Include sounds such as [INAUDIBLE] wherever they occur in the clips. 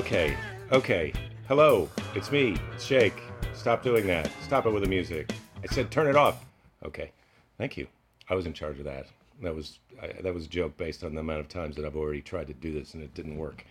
Okay, okay. Hello, it's me, it's Jake. Stop doing that. Stop it with the music. I said turn it off. Okay, thank you. I was in charge of that. That was I, that was a joke based on the amount of times that I've already tried to do this and it didn't work.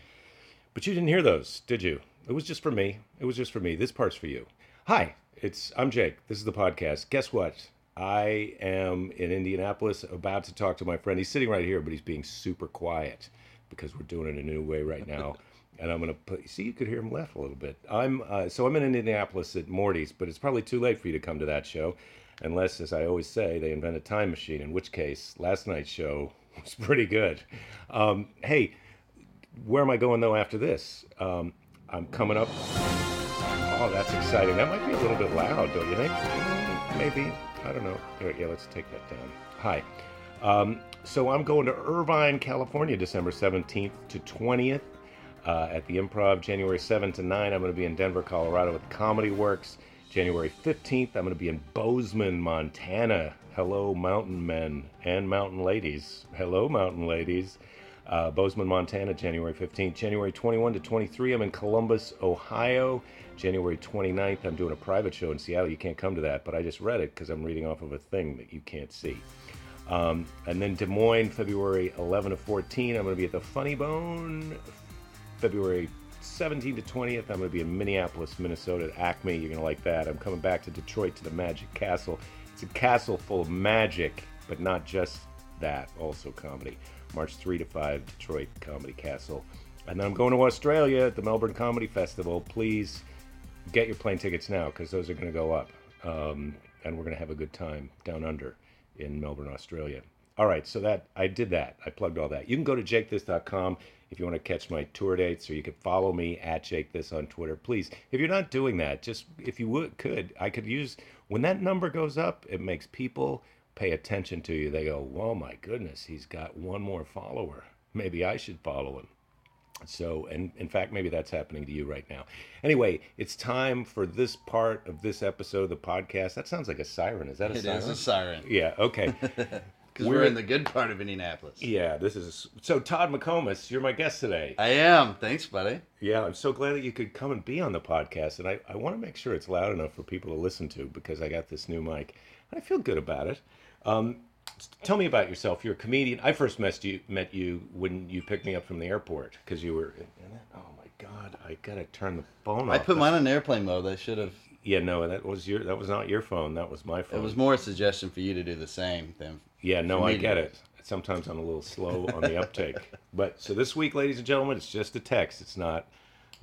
But you didn't hear those, did you? It was just for me. It was just for me. This part's for you. Hi, it's I'm Jake. This is the podcast. Guess what? I am in Indianapolis about to talk to my friend. He's sitting right here, but he's being super quiet because we're doing it a new way right now. And I'm gonna put. See, you could hear him laugh a little bit. I'm uh, so I'm in Indianapolis at Morty's, but it's probably too late for you to come to that show, unless, as I always say, they invent a time machine. In which case, last night's show [LAUGHS] was pretty good. Um, hey, where am I going though after this? Um, I'm coming up. Oh, that's exciting. That might be a little bit loud, don't you think? Maybe. I don't know. Here, yeah, let's take that down. Hi. Um, so I'm going to Irvine, California, December 17th to 20th uh, at the Improv, January 7 to 9. I'm going to be in Denver, Colorado at Comedy Works. January 15th, I'm going to be in Bozeman, Montana. Hello, mountain men and mountain ladies. Hello, mountain ladies. Uh, Bozeman, Montana, January 15th. January 21 to 23, I'm in Columbus, Ohio. January 29th, I'm doing a private show in Seattle. You can't come to that, but I just read it because I'm reading off of a thing that you can't see. Um, and then Des Moines, February 11 to 14, I'm going to be at the Funny Bone. February 17 to 20th, I'm going to be in Minneapolis, Minnesota at Acme. You're going to like that. I'm coming back to Detroit to the Magic Castle. It's a castle full of magic, but not just that, also comedy. March 3 to 5, Detroit Comedy Castle. And then I'm going to Australia at the Melbourne Comedy Festival. Please get your plane tickets now because those are going to go up. Um, and we're going to have a good time down under in Melbourne, Australia. All right, so that I did that. I plugged all that. You can go to jakethis.com if you want to catch my tour dates, or you can follow me at Jake This on Twitter. Please, if you're not doing that, just if you would could, I could use when that number goes up, it makes people pay attention to you. They go, "Oh my goodness, he's got one more follower. Maybe I should follow him." So, and in fact, maybe that's happening to you right now. Anyway, it's time for this part of this episode of the podcast. That sounds like a siren. Is that a It siren? is a siren. Yeah. Okay. [LAUGHS] Because We're- we're, in the good part of Indianapolis. yeah. This is so. Todd McComas, you're my guest today. I am. Thanks, buddy. Yeah, I'm so glad that you could come and be on the podcast, and I, I want to make sure it's loud enough for people to listen to because I got this new mic. I feel good about it. Um, tell me about yourself. You're a comedian. I first met you met you when you picked me up from the airport because you were. Oh my God! I gotta turn the phone off. I put mine on airplane mode. I should have. Yeah, no, that was your. That was not your phone. That was my phone. It was more a suggestion for you to do the same than. Yeah, no, I get it. Sometimes I'm a little slow on the uptake. [LAUGHS] But so this week, ladies and gentlemen, it's just a text. It's not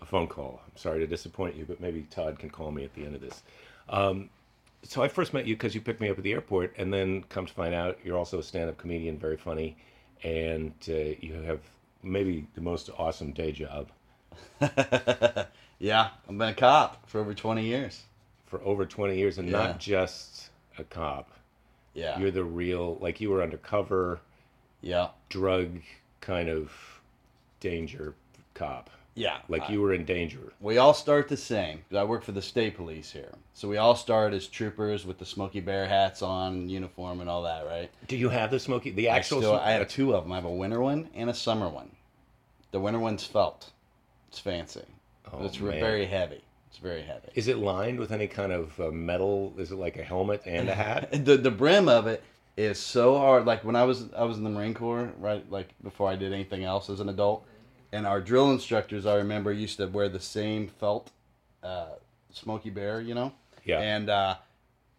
a phone call. I'm sorry to disappoint you, but maybe Todd can call me at the end of this. Um, so I first met you because you picked me up at the airport, and then come to find out you're also a stand-up comedian, very funny, and uh, you have maybe the most awesome day job [LAUGHS] yeah, I've been a cop for over 20 years. for over 20 years, and Yeah. not just a cop. Yeah. You're the real, like you were undercover, yeah. drug kind of danger cop. Yeah. Like I- you were in danger. We all start the same. I work for the state police here. So we all start as troopers with the Smokey Bear hats on, uniform, and all that, right? Do you have the smoky? The I, actual. still, sm- I have two of them. I have a winter one and a summer one. The winter one's felt. It's fancy. Oh, it's man. very heavy. It's very heavy. Is it lined with any kind of uh, metal? Is it like a helmet and a [LAUGHS] hat? the the brim of it is so hard. Like when I was I was in the Marine Corps, right? Like before I did anything else as an adult, and our drill instructors I remember used to wear the same felt, uh, Smokey Bear, you know. Yeah. And uh,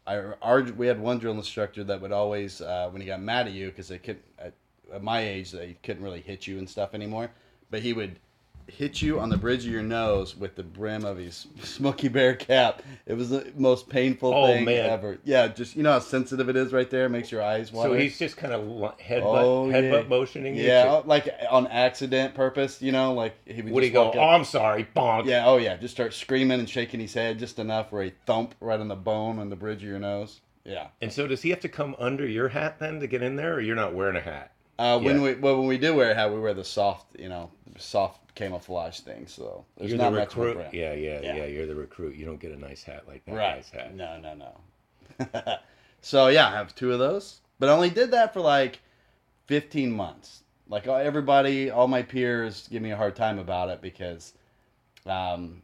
I our we had one drill instructor that would always uh, when he got mad at you because they could at, at my age they couldn't really hit you and stuff anymore, but he would hit you on the bridge of your nose with the brim of his Smokey Bear cap. It was the most painful Oh, thing man. ever. Yeah, just you know how sensitive it is right there. It makes your eyes water. so he's just kind of headbutt, Oh, headbutt yeah. motioning yeah, like on accident purpose. You know, like he would. Would he go? walk Oh, I'm sorry, bonk. Yeah. Oh yeah. Just start screaming and shaking his head just enough where he thump right on the bone on the bridge of your nose. Yeah. And so does he have to come under your hat then to get in there, or you're not wearing a hat? Uh, when Yeah. we well when we do wear a hat, we wear the soft, you know, soft camouflage thing. So there's you're not the much recruit. brand. Yeah, yeah, yeah, Yeah. You're the recruit. You don't get a nice hat like that Right. guy's hat. No, no, no. [LAUGHS] so yeah, I have two of those, but I only did that for like 15 months. Like uh, everybody, all my peers give me a hard time about it because Um,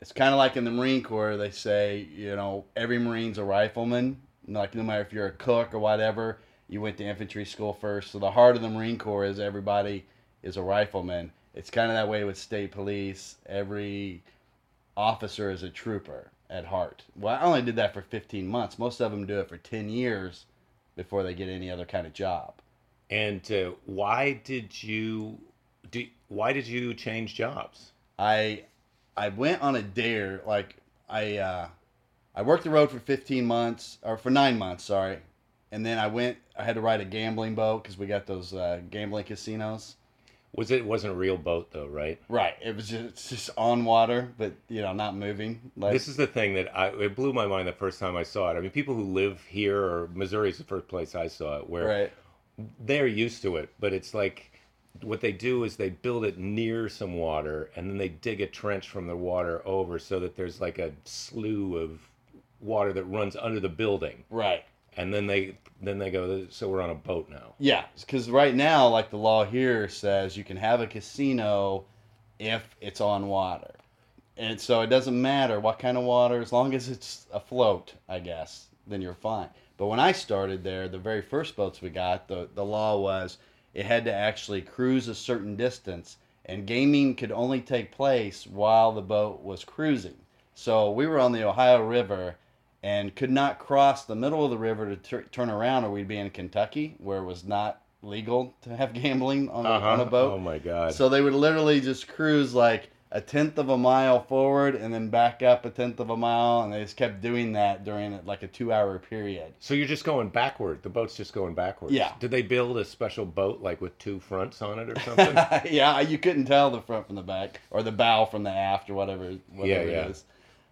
it's kind of like in the Marine Corps. They say, you know, every Marine's a rifleman. Like no matter if you're a cook or whatever, you went to infantry school first. So the heart of the Marine Corps is everybody is a rifleman. It's kind of that way with state police. Every officer is a trooper at heart. Well, I only did that for 15 months. Most of them do it for 10 years before they get any other kind of job. And uh, why did you do? Why did you change jobs? I I went on a dare. Like I uh, I worked the road for 15 months or for nine months, sorry, and then I went. I had to ride a gambling boat because we got those uh, gambling casinos. Was it, wasn't a real boat though, right? Right. It was just, just on water, but you know, not moving. Like This is the thing that I it blew my mind the first time I saw it. I mean, people who live here or Missouri is the first place I saw it where right. they're used to it, but it's like what they do is they build it near some water and then they dig a trench from the water over so that there's like a slew of water that runs under the building. Right. And then they then they go so we're on a boat now. Yeah, because right now, like the law here says, you can have a casino if it's on water, and so it doesn't matter what kind of water, as long as it's afloat, I guess, then you're fine. But when I started there, the very first boats we got, the the law was it had to actually cruise a certain distance, and gaming could only take place while the boat was cruising. So we were on the Ohio River and could not cross the middle of the river to tur turn around, or we'd be in Kentucky, where it was not legal to have gambling on, a, on a uh-huh. boat. Oh my god. So they would literally just cruise like a tenth of a mile forward and then back up a tenth of a mile, and they just kept doing that during like a two-hour period. So you're just going backward. The boat's just going backwards. Yeah. Did they build a special boat like with two fronts on it or something? [LAUGHS] yeah, you couldn't tell the front from the back, or the bow from the aft, or whatever, whatever yeah. it is.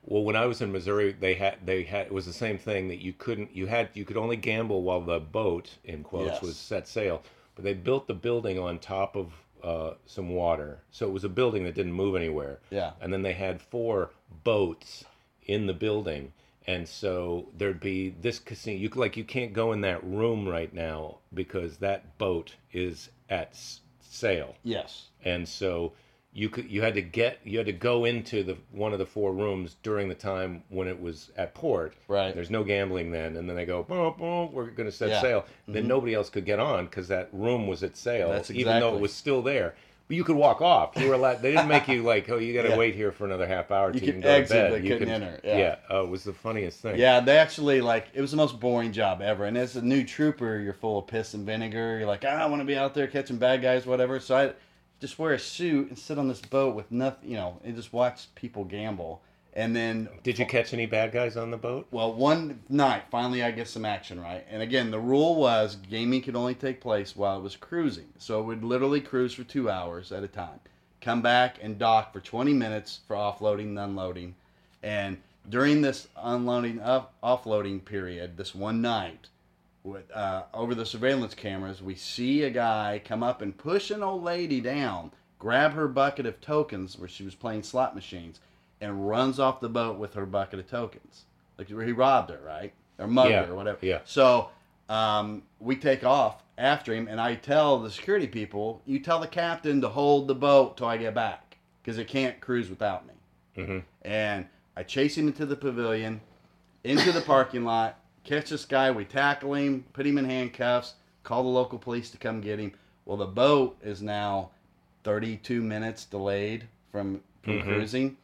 Well, when I was in Missouri, they had they had it was the same thing that you couldn't you had you could only gamble while the boat in quotes Yes. was set sail. But they built the building on top of uh, some water, so it was a building that didn't move anywhere. Yeah. And then they had four boats in the building, and so there'd be this casino. You could- like you can't go in that room right now because that boat is at s- sail Yes. and so you could you had to get you had to go into the one of the four rooms during the time when it was at port. Right. There's no gambling then, and then they go, boom, boom, we're going to set Yeah. Mm-hmm. sail. Then nobody else could get on because that room was at sail, That's even though it was still there. But you could walk off. You were allowed. They didn't make you like, oh, you got to Yeah. wait here for another half hour. You You, could can go exit, to bed. but you couldn't could, enter, yeah. Oh, it was the funniest thing. Yeah, they actually like it was the most boring job ever. And as a new trooper, you're full of piss and vinegar. You're like, ah, I want to be out there catching bad guys, whatever. So I just wear a suit and sit on this boat with nothing, you know, and just watch people gamble. And then, Did you catch any bad guys on the boat? well, one night, finally, I get some action right. And again, the rule was gaming could only take place while it was cruising. So it would literally cruise for two hours at a time, come back and dock for 20 minutes for offloading and unloading. And during this unloading, off, offloading period, this one night, with uh, over the surveillance cameras, we see a guy come up and push an old lady down, grab her bucket of tokens where she was playing slot machines, and runs off the boat with her bucket of tokens. Like he robbed her, right? Or mugged Yeah, her, or whatever. yeah. So um, we take off after him, and I tell the security people, "You tell the captain to hold the boat till I get back, because it can't cruise without me." hmm and I chase him into the pavilion, into the parking lot, catch this guy, we tackle him, put him in handcuffs, call the local police to come get him. Well, the boat is now 32 minutes delayed from, from Mhm. cruising.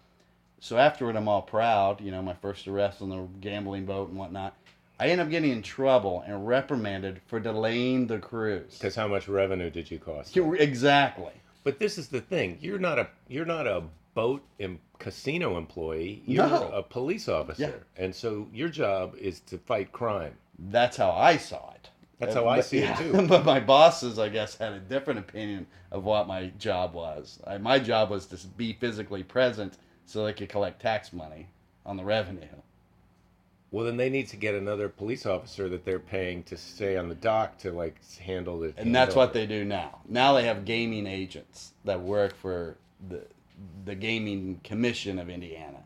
So afterward, I'm all proud, you know, my first arrest on the gambling boat and whatnot. I end up getting in trouble and reprimanded for delaying the cruise. Because how much revenue did you cost? Exactly. But this is the thing. You're not a you're not a boat and casino employee. You're No. a police officer. And so your job is to fight crime. That's how I saw it. That's uh, how I But- see it, too. [LAUGHS] But my bosses, I guess, had a different opinion of what my job was. I, my job was to be physically present so they could collect tax money on the revenue. Well, then they need to get another police officer that they're paying to stay on the dock to like handle it. And that's what they do now. Now they have gaming agents that work for the the gaming commission of Indiana.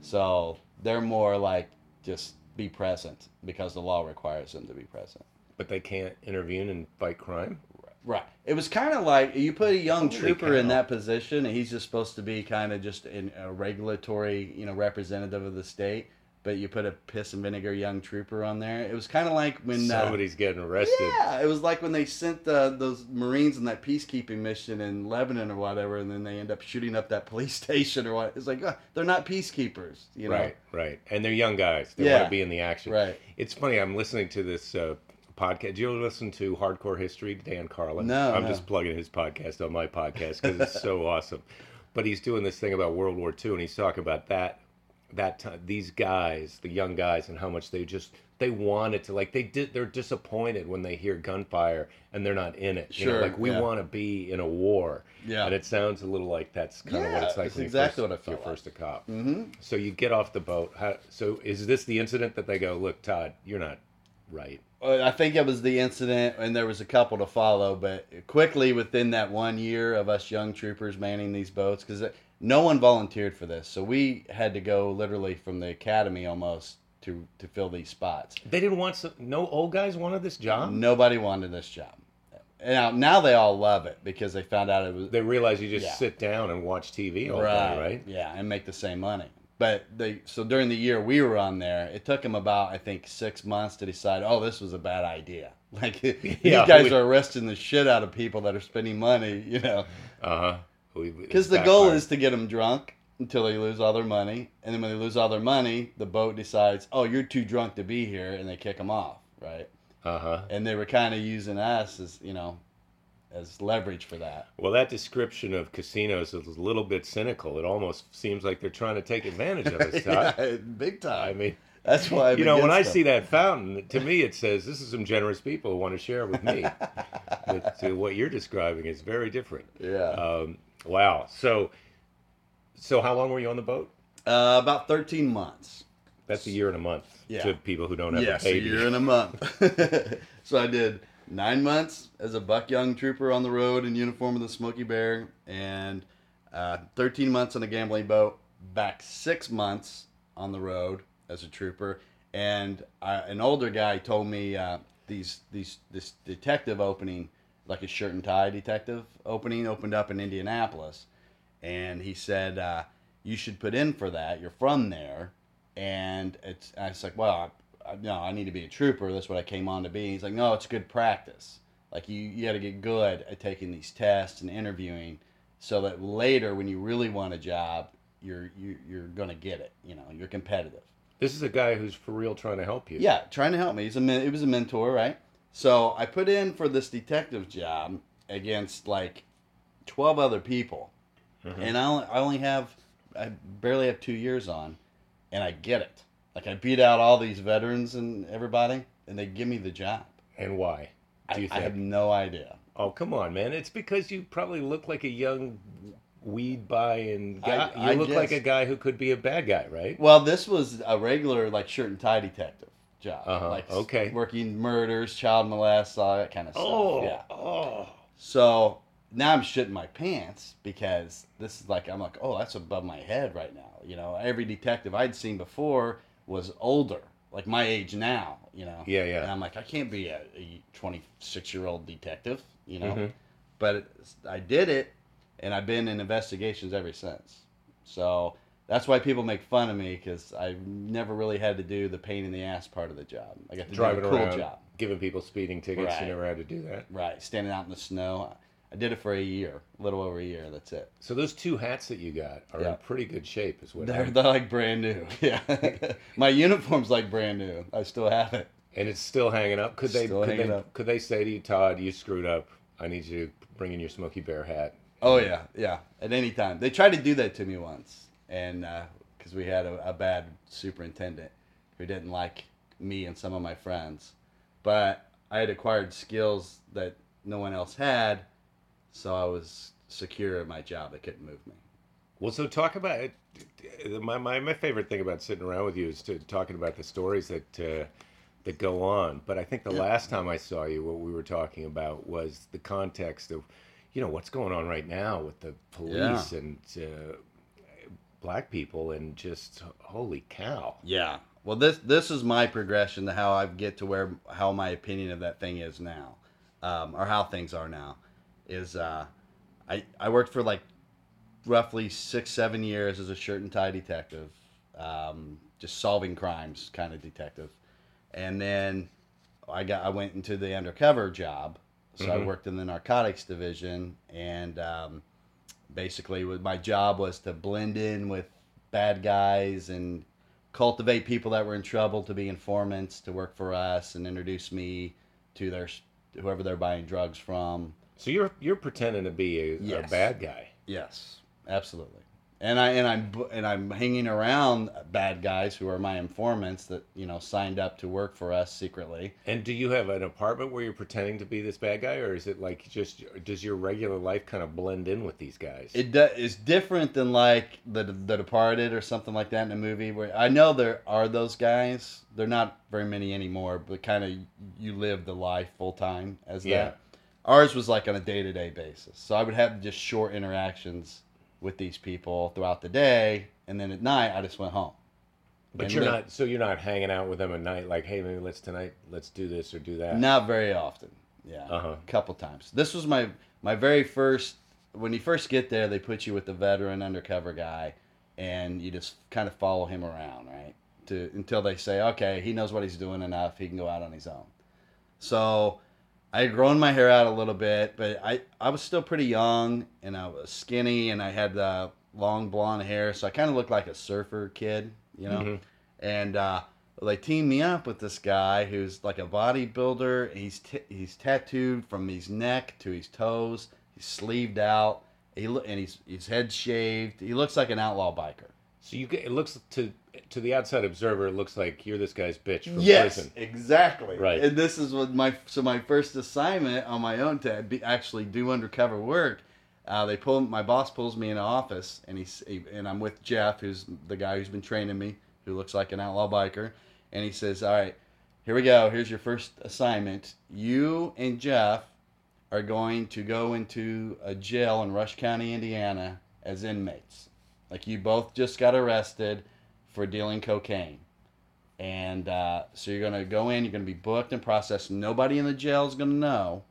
So they're more like just be present because the law requires them to be present. But they can't intervene and fight crime. Right. It was kind of like you put a young trooper in that position, and he's just supposed to be kind of just in a regulatory, you know, representative of the state. But you put a piss and vinegar young trooper on there. It was kind of like when uh, Somebody's getting arrested. yeah, it was like when they sent uh, those Marines on that peacekeeping mission in Lebanon or whatever, and then they end up shooting up that [LAUGHS] police station or what. It's like uh, they're not peacekeepers, you know? Right, right. And they're young guys. They Yeah. want to be in the action. Right. It's funny. I'm listening to this uh, podcast. Do you ever listen to Hardcore History, Dan Carlin? No, I'm no. just plugging his podcast on my podcast because it's so [LAUGHS] awesome. But he's doing this thing about World War II, and he's talking about that that time these guys, the young guys, and how much they just they wanted to like they did. They're disappointed when they hear gunfire and they're not in it. You know, Sure, like we yeah. want to be in a war. Yeah. And it sounds a little like that's kind of what it's like. when exactly first- what I felt You're like. first a cop. Mm-hmm. So you get off the boat. How, so is this the incident that they go, look, Todd, you're not right? Uh, I think it was the incident, and there was a couple to follow. But quickly within that one year of us young troopers manning these boats, because no one volunteered for this, so we had to go literally from the academy almost to to fill these spots. They didn't want some. No old guys wanted this job. Nobody wanted this job. Now, now they all love it because they found out it was They realize you just Yeah. sit down and watch TV all day, right? Yeah, and make the same money. But they so during the year we were on there, it took them about I think six months to decide. Oh, this was a bad idea. [LAUGHS] Like [LAUGHS] Yeah, you guys we- are arresting the shit out of people that are spending money, you know. Uh huh. Because the goal is to get them drunk until they lose all their money, and then when they lose all their money, the boat decides, oh, you're too drunk to be here, and they kick them off, right? Uh huh. And they were kind of using us as you know, as leverage for that. Well, that description of casinos is a little bit cynical. It almost seems like they're trying to take advantage of us, [LAUGHS] yeah, big time. I mean, That's why I'm you know, when I see that fountain, to me it says this is some generous people who want to share with me. [LAUGHS] but uh, what you're describing is very different. yeah. Um, wow. So, so how long were you on the boat? Uh, about 13 months. That's a year and a month Yeah. to people who don't have Yes, a a year and a month. [LAUGHS] so I did nine months as a buck young trooper on the road in uniform of the Smokey Bear, and uh, 13 months on a gambling boat. Back six months on the road as a trooper, and uh, an older guy told me uh, these these this detective opening, like a shirt and tie detective opening, opened up in Indianapolis, and he said uh, you should put in for that. You're from there, and it's I was like, well, I, I, no, I need to be a trooper. That's what I came on to be. He's like, no, it's good practice. Like you, you got to get good at taking these tests and interviewing, so that later when you really want a job, you're you, you're gonna get it. You know, you're competitive. This is a guy who's for real trying to help you. Yeah, trying to help me. He's a he was a mentor, right? So I put in for this detective job against like twelve other people, mm-hmm. and I only, I only have I barely have two years on, and I get it. Like I beat out all these veterans and everybody, and they give me the job. And why? Do you I, I have no idea. Oh, come on, man. It's because you probably look like a young weed buying guy. I- I you look like a guy who could be a bad guy, right? Well, this was a regular like shirt and tie detective job, Uh-huh, like okay. working murders, child molest, all that kind of stuff. Oh, yeah. oh. So now I'm shitting my pants because this is like I'm like, oh, that's above my head right now. You know, every detective I'd seen before was older, like my age now. You know. Yeah, yeah. And I'm like, I can't be a, a 26 year old detective. You know. Mhm. But it, I did it, and I've been in investigations ever since. So that's why people make fun of me because I never really had to do the pain in the ass part of the job. I got to Driving do the cool around, job. giving people speeding tickets. Right. You never had to do that. Right, standing out in the snow. I did it for a year, a little over a year. That's it. So those two hats that you got are in pretty good shape, is what. They're, they're like brand new. [LAUGHS] Yeah, [LAUGHS] my uniform's like brand new. I still have it. and it's still hanging up. Could they? Still could they? up. Could they say to you, Todd, you screwed up. I need you to bring in your Smokey Bear hat. Oh yeah, yeah. At any time, they tried to do that to me once, and because we had a, a bad superintendent who didn't like me and some of my friends, but I had acquired skills that no one else had, so I was secure in my job. They couldn't move me. Well, so talk about it. My, my, my favorite thing about sitting around with you is to talking about the stories that uh, that go on. But I think the Yeah. last time I saw you, what we were talking about was the context of, you know, what's going on right now with the police and uh, black people, and just holy cow. Yeah. Well, this this is my progression to how I get to where how my opinion of that thing is now. um, or how things are now, is uh, I I worked for like roughly six seven years as a shirt and tie detective, um, just solving crimes kind of detective, and then I got I went into the undercover job, so I Mhm. worked in the narcotics division, and um, basically my job was to blend in with bad guys and cultivate people that were in trouble to be informants to work for us and introduce me to their whoever they're buying drugs from. So you're you're pretending to be a, a bad guy. Yes, absolutely. And I and I'm and I'm hanging around bad guys who are my informants that you know signed up to work for us secretly. And do you have an apartment where you're pretending to be this bad guy, or is it like just does your regular life kind of blend in with these guys? It do, is different than like the the Departed or something like that in a movie where I know there are those guys. They're not very many anymore, but kind of you live the life full time as Yeah. that. Ours was like on a day to day basis, so I would have just short interactions with these people throughout the day, and then at night I just went home. but and you're not. So you're not hanging out with them at night, like, hey, maybe let's tonight, let's do this or do that. Not very often. Yeah. Uh-huh. A couple times. This was my my very first when you first get there, they put you with the veteran undercover guy and you just kind of follow him around, right? To until they say, "Okay, he knows what he's doing enough. He can go out on his own." So, I had grown my hair out a little bit, but I I was still pretty young and I was skinny and I had uh, long blonde hair, so I kind of looked like a surfer kid, you know. Mhm. And uh, they teamed me up with this guy who's like a bodybuilder. He's t- he's tattooed from his neck to his toes. He's sleeved out. He lo- and he's his head shaved. He looks like an outlaw biker. So you get it looks to to the outside observer, it looks like you're this guy's bitch from yes, prison. exactly. Right. And this is what my so my first assignment on my own to be, actually do undercover work. Uh, they pull my boss pulls me in the office and he's he, and I'm with Jeff, who's the guy who's been training me, who looks like an outlaw biker, and he says, "All right, here we go. Here's your first assignment. You and Jeff are going to go into a jail in Rush County, Indiana, as inmates. Like you both just got arrested for dealing cocaine." And uh, so you're going to go in, you're going to be booked and processed. Nobody in the jail is going to know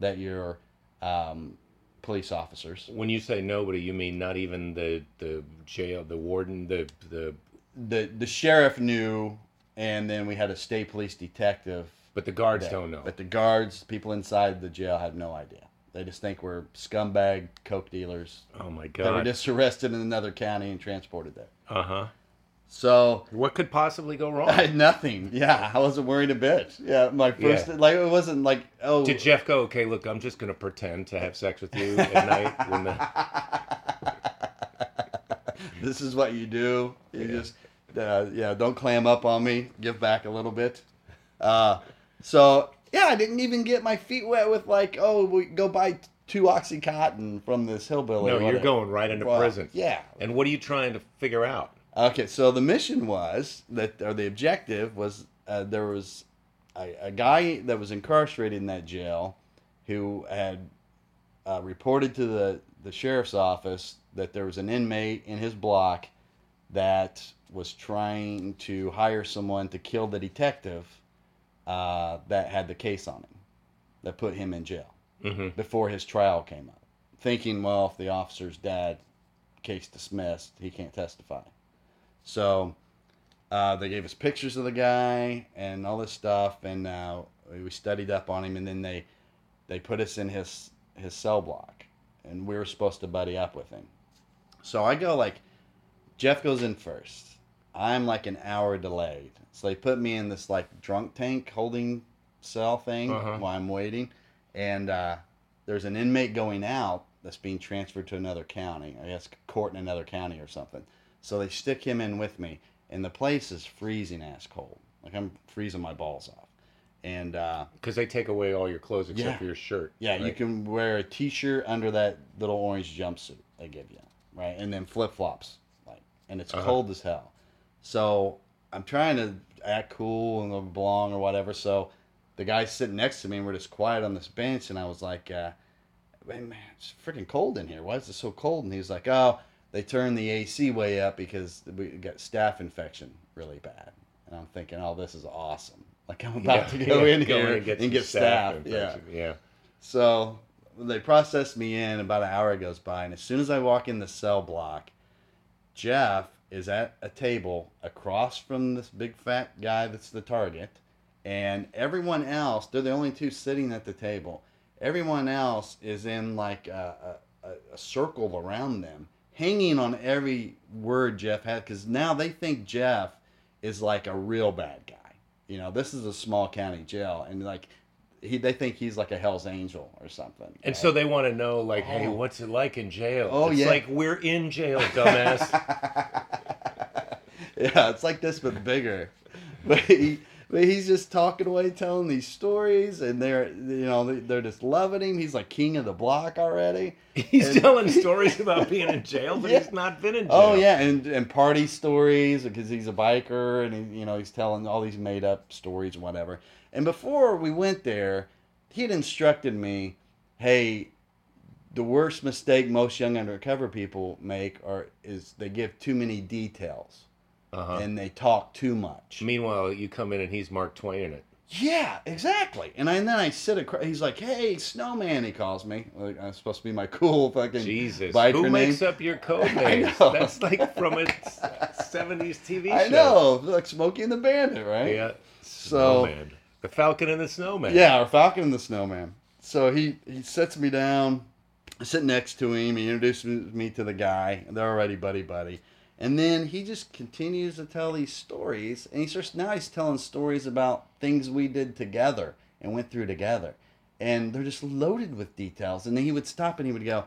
that you're um, police officers. When you say nobody, you mean not even the the jail, the warden, the the The, the sheriff knew, and then we had a state police detective. but the guards don't know. But the guards, people inside the jail, had no idea. They just think we're scumbag coke dealers oh my god! They were just arrested in another county and transported there. Uh huh. So What could possibly go wrong? I [LAUGHS] nothing. Yeah, I wasn't worried a bit. Yeah, my first Yeah. like it wasn't like oh Did Jeff go? Okay, look, I'm just gonna pretend to have sex with you at night when the [LAUGHS] this is what you do. You Yeah. just, uh, yeah, don't clam up on me. Give back a little bit. Uh, so yeah, I didn't even get my feet wet with like, oh, we go buy two oxycontin from this hillbilly. no, you're going right into Well, prison. Yeah. And what are you trying to figure out? Okay, so the mission was that, or the objective was, uh, there was a, a guy that was incarcerated in that jail who had uh, reported to the, the sheriff's office that there was an inmate in his block that was trying to hire someone to kill the detective uh, that had the case on him, that put him in jail Mm-hmm. before his trial came up, thinking, well, if the officer's dad case dismissed, he can't testify. So uh, they gave us pictures of the guy and all this stuff, and uh, we studied up on him, and then they they put us in his his cell block, and we were supposed to buddy up with him. So I go like, Jeff goes in first. I'm like an hour delayed, so they put me in this like drunk tank holding cell thing Uh-huh. while I'm waiting, and uh, there's an inmate going out that's being transferred to another county. I guess court in another county or something. So they stick him in with me, and the place is freezing ass cold. Like I'm freezing my balls off. And uh, Because they take away all your clothes except Yeah. for your shirt. yeah, you can wear a t-shirt under that little orange jumpsuit they give you, right? And then flip flops, like, and it's Uh-huh. cold as hell. So I'm trying to act cool and belong or whatever. So the guy sitting next to me, and we're just quiet on this bench, and I was like, uh, "Man, man, it's freaking cold in here. Why is it so cold?" And he was like, "Oh, they turned the AC way up because we got staph infection really bad." And I'm thinking, "Oh, this is awesome." Like I'm about Yeah, to go [LAUGHS] yeah, in go here and get, and get staph. Yeah. Yeah. So they processed me in. About an hour goes by, and as soon as I walk in the cell block, Jeff is at a table across from this big fat guy that's the target, and everyone else. They're the only two sitting at the table. Everyone else is in like a, a, a circle around them, hanging on every word Jeff had, because now they think Jeff is like a real bad guy. You know, this is a small county jail, and like he, they think he's like a Hell's Angel or something. And right? so they want to know, like, hey, Oh. what's it like in jail? Oh, it's yeah. like we're in jail, dumbass. [LAUGHS] yeah, it's like this but bigger. But he, but he's just talking away, telling these stories, and they're you know they- they're just loving him. He's like king of the block already. [LAUGHS] he's And- telling [LAUGHS] stories about being in jail, but Yeah. he's not been in oh, jail. Oh yeah, and and party stories because he's a biker, and he, you know he's telling all these made up stories and whatever. And before we went there, he had instructed me, hey. The worst mistake most young undercover people make are is they give too many details Uh-huh. and they talk too much. Meanwhile, you come in and he's Mark Twain in it. Yeah, exactly. And, I, and then I sit across. He's like, "Hey, Snowman," he calls me. Like, I'm supposed to be my [LAUGHS] cool fucking Jesus, biker who name. makes up your [LAUGHS] code names? That's like from a [LAUGHS] '70s TV show. I know, like Smokey and the Bandit, right? Yeah. So- Snowman. The Falcon and the Snowman. Yeah, our Falcon and the Snowman. So he he sets me down. I sit next to him. He introduces me to the guy. They're already buddy buddy. And then he just continues to tell these stories. And he starts now he's telling stories about things we did together and went through together. And they're just loaded with details. And then he would stop and he would go,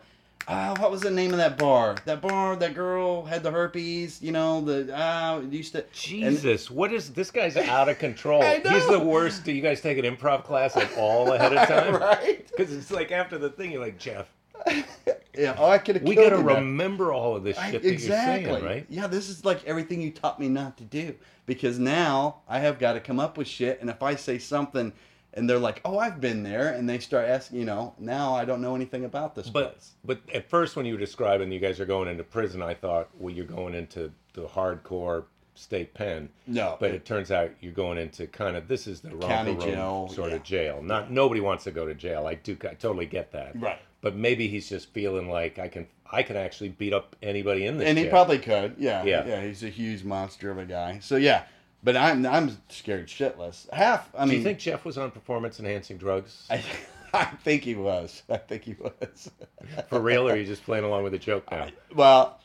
Ah, what was the name of that bar? That bar, that girl had the herpes, you know, the ah used to and- Jesus, what is this guy's out of control? [LAUGHS] I He's the worst. Do you guys take an improv class at all ahead of [LAUGHS] time? right? Because it's like after the thing, you're like Jeff. [LAUGHS] Yeah, oh I could have We got to remember all of this I- shit that exactly. you're saying, right? Yeah, this is like everything you taught me not to do. Because now I have got to come up with shit, and if I say something, and they're like, "Oh, I've been there," and they start asking, you know, now I don't know anything about this But place. but at first, when you were describing you guys are going into prison, I thought, well, you're going into the hardcore state pen. No, But it turns out you're going into kind of this is the County jail, sort yeah. of jail. Not nobody wants to go to jail. I do I totally get that. Right. But maybe he's just feeling like I can I can actually beat up anybody in this. and he probably could. Yeah, Yeah. yeah. He's a huge monster of a guy. So yeah, but I'm I'm scared shitless. Half. I mean, Do you think Jeff was on performance enhancing drugs I, [LAUGHS] I think he was. I think he was. [LAUGHS] for real, or are you just playing along with the joke now? Well,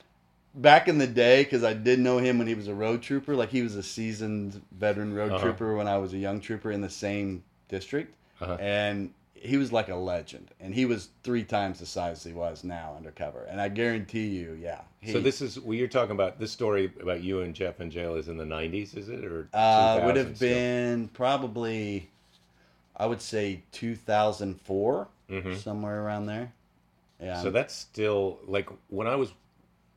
back in the day, because I did know him when he was a road trooper. Like he was a seasoned veteran road Uh-huh. trooper when I was a young trooper in the same district, Uh-huh. and he was like a legend. And he was three times the size he was now undercover. And I guarantee you, yeah. He, so this is well, you're talking about this story about you and Jeff in jail is in the 90s, is it or uh, would have still? been probably, I would say 2004, Mhm. somewhere around there. Yeah. So that's still like when I was,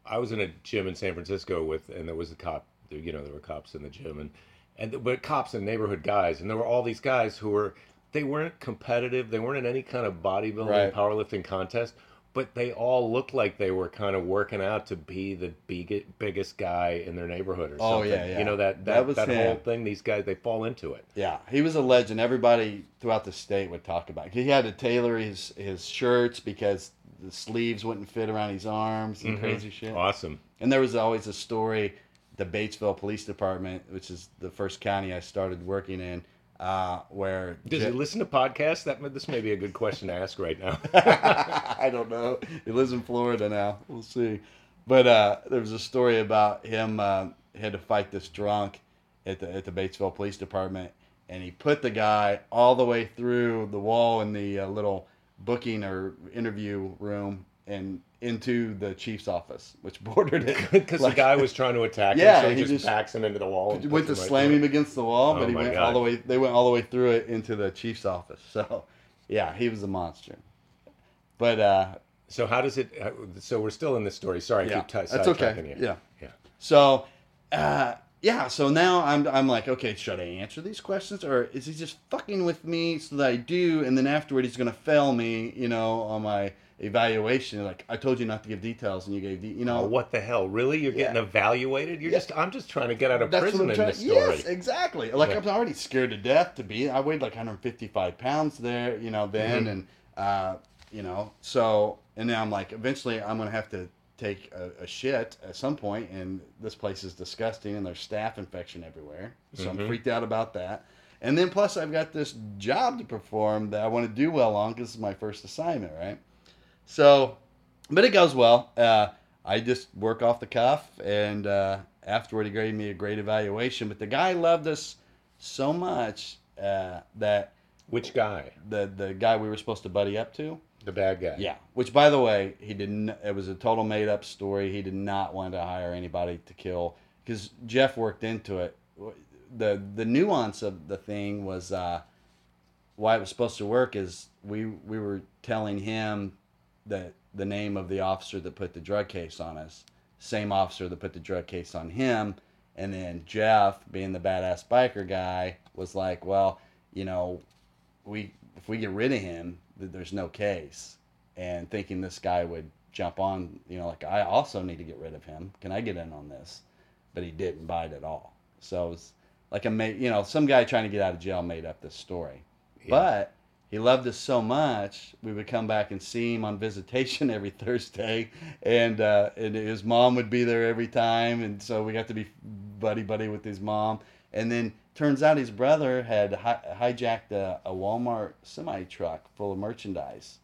I was in a gym in San Francisco with, and there was a cop. You know, there were cops in the gym, and and but cops and neighborhood guys, and there were all these guys who were, they weren't competitive, they weren't in any kind of bodybuilding, Right. powerlifting contest, but they all looked like they were kind of working out to be the big, biggest guy in their neighborhood or Oh, something. yeah, yeah. You know that That that was that, whole thing. These guys, they fall into it. Yeah, he was a legend. Everybody throughout the state would talk about. It. He had to tailor his his shirts because the sleeves wouldn't fit around his arms and Mhm. crazy shit. Awesome. And there was always a story. The Batesville Police Department, which is the first county I started working in, uh, where Does he listen to podcasts? That this may be a good question to ask right now. [LAUGHS] [LAUGHS] I don't know. He lives in Florida now. We'll see. But uh, there was a story about him uh, had to fight this drunk at the at the Batesville Police Department, and he put the guy all the way through the wall in the uh, little booking or interview room and into the chief's office, which [LAUGHS] bordered it [LAUGHS] Because like- the guy was trying to attack Yeah, him, so he, he just, just- backs him into the wall. and went to him right slam him against the wall, Oh but he went God. all the way. They went all the way through it into the chief's office. [LAUGHS] So, yeah, he was a monster. But uh, So how does it? uh, So we're still in this story. Sorry, I keep t- that's okay. Yeah. yeah. So, uh, yeah. So now I'm I'm like, okay, should I answer these questions or is he just fucking with me so that I do, and then afterward he's gonna fail me, you know, on my evaluation? Like I told you not to give details, and you gave, de- you know, Oh, what the hell? Really? You're getting evaluated? You're Yeah. just. I'm just trying to get out of That's what prison in trying. this story. Yes, exactly. Like Yeah. I'm already scared to death to be. I weighed like 155 pounds there, you know, then, Mhm. and Uh, you know, so and then I'm like, eventually I'm gonna have to take a, a shit at some point, and this place is disgusting, and there's staph infection everywhere. So I'm freaked out about that. And then plus I've got this job to perform that I want to do well on because it's my first assignment, right? So, but it goes well. Uh, I just work off the cuff, and uh, afterward he gave me a great evaluation. But the guy loved us so much uh, that Which guy? the the guy we were supposed to buddy up to, The bad guy. yeah. Which, by the way, he didn't. It was a total made up story. He did not want to hire anybody to kill because Jeff worked into it. the The nuance of the thing was uh, why it was supposed to work is we we were telling him that the name of the officer that put the drug case on us, same officer that put the drug case on him, and then Jeff, being the badass biker guy, was like, well, you know, we if we get rid of him, there's no case, and thinking this guy would jump on, you know, like I also need to get rid of him. Can I get in on this? But he didn't bite at all. So it was like a you know some guy trying to get out of jail made up this story, but he loved us so much we would come back and see him on visitation [LAUGHS] every Thursday, and uh, and his mom would be there every time, and so we got to be buddy buddy with his mom. And then turns out his brother had hi- hijacked a, a Walmart semi truck full of merchandise,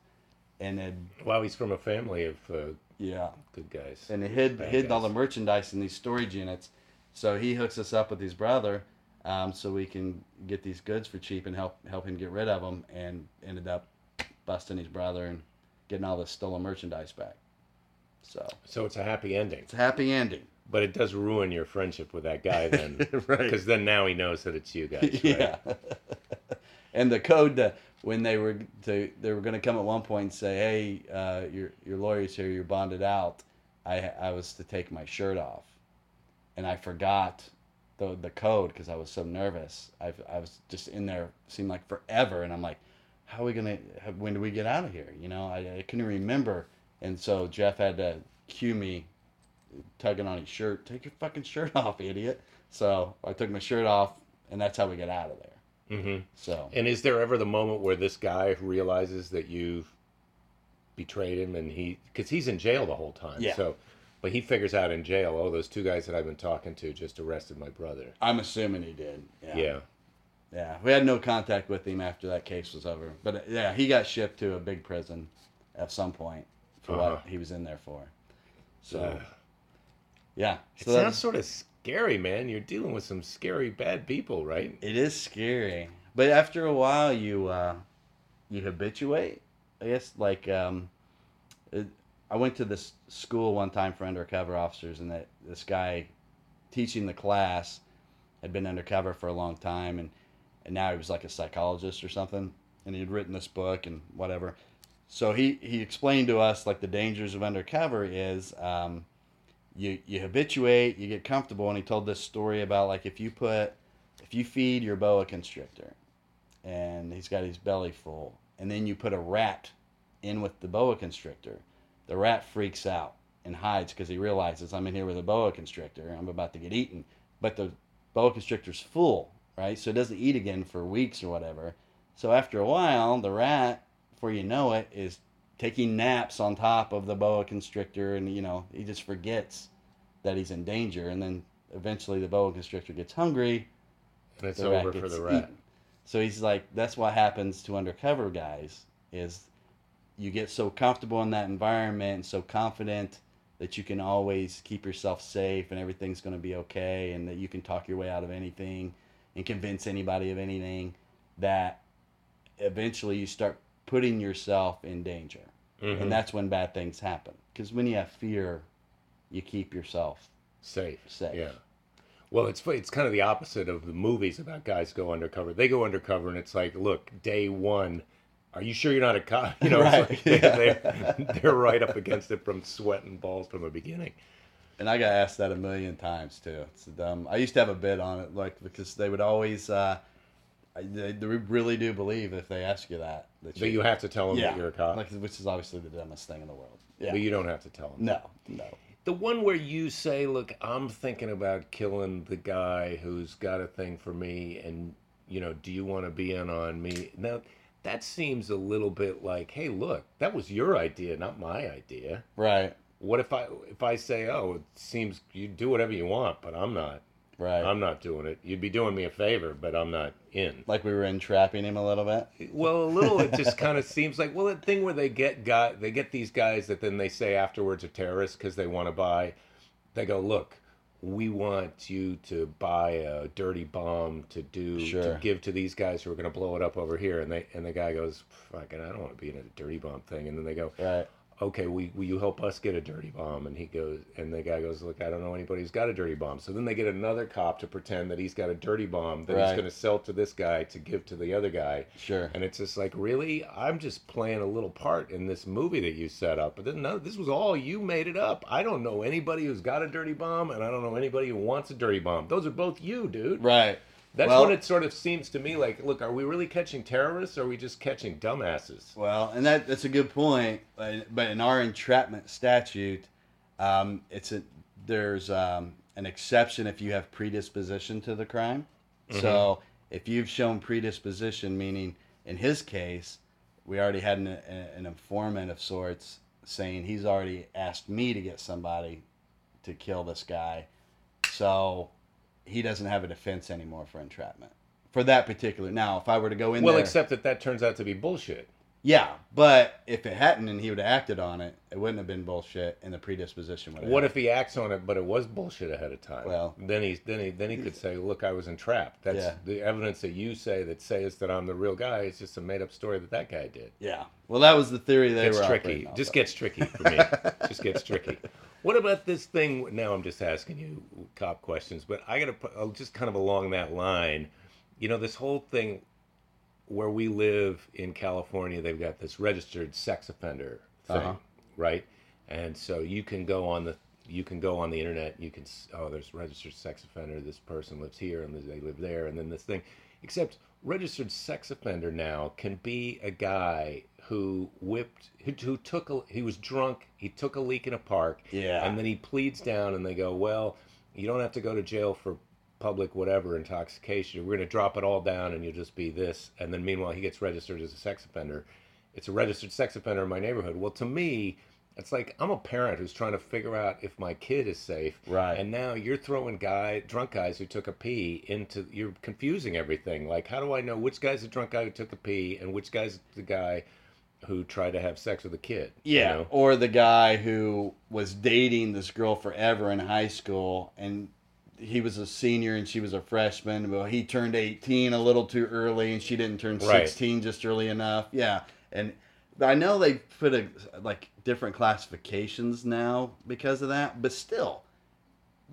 and had Well, he's from a family of uh, yeah, good guys. and he hid hid all the merchandise in these storage units. So he hooks us up with his brother, um, so we can get these goods for cheap and help help him get rid of them. And ended up busting his brother and getting all this stolen merchandise back. So So it's a happy ending, it's a happy ending. but it does ruin your friendship with that guy then, [LAUGHS] Right. Because then now he knows that it's you guys. Right? yeah. [LAUGHS] and the code to, when they were to they were going to come at one point and say, "Hey, uh, your your lawyer's here. You're bonded out." I I was to take my shirt off, and I forgot the the code because I was so nervous. I I was just in there seemed like forever, and I'm like, "How are we gonna? When do we get out of here?" You know, I, I couldn't remember, and so Jeff had to cue me tugging on his shirt. Take your fucking shirt [LAUGHS] off, idiot. So I took my shirt off, and that's how we got out of there. hmm So And is there ever the moment where this guy realizes that you've betrayed him and he, because he's in jail the whole time. Yeah. So, but he figures out in jail, oh, those two guys that I've been talking to just arrested my brother. I'm assuming he did. Yeah. Yeah. Yeah. We had no contact with him after that case was over. But uh, yeah, he got shipped to a big prison at some point for Uh-huh. what he was in there for. So Ugh. yeah. It So sounds that's, sort of scary, man. You're dealing with some scary, bad people, right? it is scary. But after a while you uh you habituate. I guess like um it, I went to this school one time for undercover officers and that this guy teaching the class had been undercover for a long time and and now he was like a psychologist or something and he had written this book and whatever. So he he explained to us like the dangers of undercover is um, you you habituate you get comfortable and he told this story about like if you put if you feed your boa constrictor and he's got his belly full and then you put a rat in with the boa constrictor the rat freaks out and hides because he realizes i'm in here with a boa constrictor i'm about to get eaten but the boa constrictor's full right so it doesn't eat again for weeks or whatever so after a while the rat before you know it is taking naps on top of the boa constrictor and you know he just forgets that he's in danger and then eventually the boa constrictor gets hungry And it's over for the rat. eaten. So he's like, that's what happens to undercover guys is you get so comfortable in that environment and so confident that you can always keep yourself safe and everything's going to be okay and that you can talk your way out of anything and convince anybody of anything that eventually you start putting yourself in danger. Mhm. And that's when bad things happen. Because when you have fear, you keep yourself Safe. safe. Yeah. Well, it's it's kind of the opposite of the movies about guys go undercover. They go undercover, and it's like, look, day one, are you sure you're not a cop? [LAUGHS] You know, Right, like yeah. they, they're, they're right up against it from sweat and balls from the beginning. And I got asked that a million times too. It's dumb. I used to have a bit on it, like because they would always. Uh, they, they really do believe if they ask you that that But you have to tell them yeah, that you're a cop. like which is obviously the dumbest thing in the world. Yeah. But you don't have to tell them. no, no. The one where you say, "Look, I'm thinking about killing the guy who's got a thing for me, and you know, do you want to be in on me?" Now, that seems a little bit like, hey, look, that was your idea, not my idea. Right. What if I if I say, oh, it seems you do whatever you want, but I'm not. Right. I'm not doing it. You'd be doing me a favor, but I'm not in. like we were entrapping him a little bit. Well, a little. It just [LAUGHS] kind of seems like well, the thing where they get guy, they get these guys that then they say afterwards are terrorists because they want to buy. They go, look, we want you to buy a dirty bomb to do Sure. to give to these guys who are going to blow it up over here, and they and the guy goes, fucking, I don't want to be in a dirty bomb thing, and then they go, Right. Okay, will, will you help us get a dirty bomb? And he goes, and the guy goes, look, I don't know anybody who's got a dirty bomb. So then they get another cop to pretend that he's got a dirty bomb that he's going to sell to this guy to give to the other guy. Sure. And it's just like, really? I'm just playing a little part in this movie that you set up. But then no, this was all you made it up. I don't know anybody who's got a dirty bomb, and I don't know anybody who wants a dirty bomb. Those are both you, dude. Right. That's Well- what it sort of seems to me like. Look, are we really catching terrorists, or are we just catching dumbasses? Well, and that that's a good point. But in our entrapment statute, um, it's a there's um, an exception if you have predisposition to the crime. So if you've shown predisposition, meaning in his case, we already had an, an informant of sorts saying he's already asked me to get somebody to kill this guy, so he doesn't have a defense anymore for entrapment for that particular. Now, if I were to go in Well, there, except that that turns out to be bullshit. Yeah, but if it hadn't and he would have acted on it, it wouldn't have been bullshit and the predisposition would have. What if he acts on it, but it was bullshit ahead of time? Well- then he's then he then he could say, "Look, I was entrapped." That's Yeah. the evidence that you say that says that I'm the real guy. It's just a made up story that that guy did. Yeah. Well, that was the theory they Gets were tricky. Just gets tricky for me. [LAUGHS] just gets tricky. What about this thing? Now I'm just asking you cop questions, but I got to put uh, just kind of along that line. You know, this whole thing where we live in California, they've got this registered sex offender thing, Uh-huh. right? And so you can go on the you can go on the internet. You can oh, there's registered sex offender. This person lives here and they live there, and then this thing. Except registered sex offender now can be a guy who whipped who, who took a he was drunk. He took a leak in a park. Yeah. And then he pleads down, and they go, well, you don't have to go to jail for public whatever intoxication. We're going to drop it all down, and you'll just be this. And then meanwhile, he gets registered as a sex offender. It's a registered sex offender in my neighborhood. Well, to me, it's like I'm a parent who's trying to figure out if my kid is safe. Right. And now you're throwing guy drunk guys who took a pee into you're confusing everything. Like how do I know which guy's the drunk guy who took a pee and which guy's the guy who tried to have sex with a kid? you Yeah. know? Or the guy who was dating this girl forever in high school and he was a senior and she was a freshman. Well, he turned 18 a little too early and she didn't turn Right. 16 just early enough. Yeah. And I know they put a, like different classifications now because of that, but still,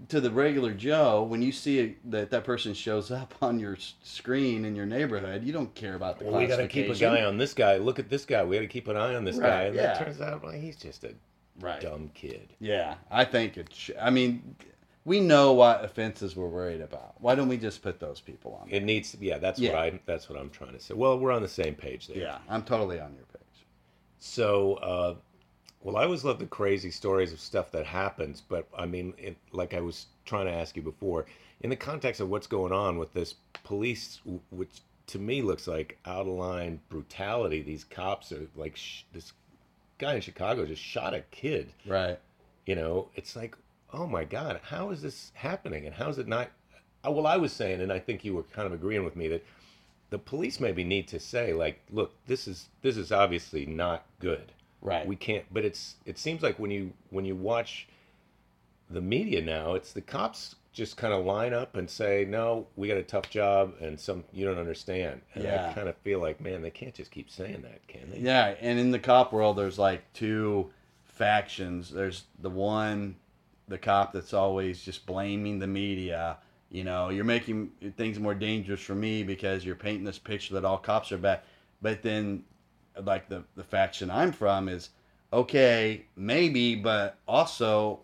to the regular Joe, when you see that that person shows up [LAUGHS] on your screen in your neighborhood, you don't care about the Well, we got to keep a guy on this guy. Look at this guy. We got to keep an eye on this Right, guy. And yeah. that turns out, well, he's just a Right. dumb kid. Yeah, I think it. Sh- I mean, we know what offenses we're worried about. Why don't we just put those people on? It needs to. Yeah, that's Yeah. what I. That's what I'm trying to say. Well, we're on the same page there. Yeah, I'm totally on your page. So, uh, well, I always love the crazy stories of stuff that happens, but I mean, it, like I was trying to ask you before, in the context of what's going on with this police, which to me looks like out of line brutality. These cops are like sh- this guy in Chicago just shot a kid. Right. You know, it's like, oh my God, how is this happening? And how is it not? uh, Well, I was saying, and I think you were kind of agreeing with me that the police maybe need to say, like, look, this is this is obviously not good. Right. We can't. But it's it seems like when you when you watch the media now, it's the cops just kind of line up and say, no, we got a tough job, and some you don't understand. And I kind of feel like, man, they can't just keep saying that, can they? Yeah, and in the cop world, there's like two factions. There's the one, the cop that's always just blaming the media. You know, you're making things more dangerous for me because you're painting this picture that all cops are bad. But then, like the the faction I'm from is, okay, maybe, but also,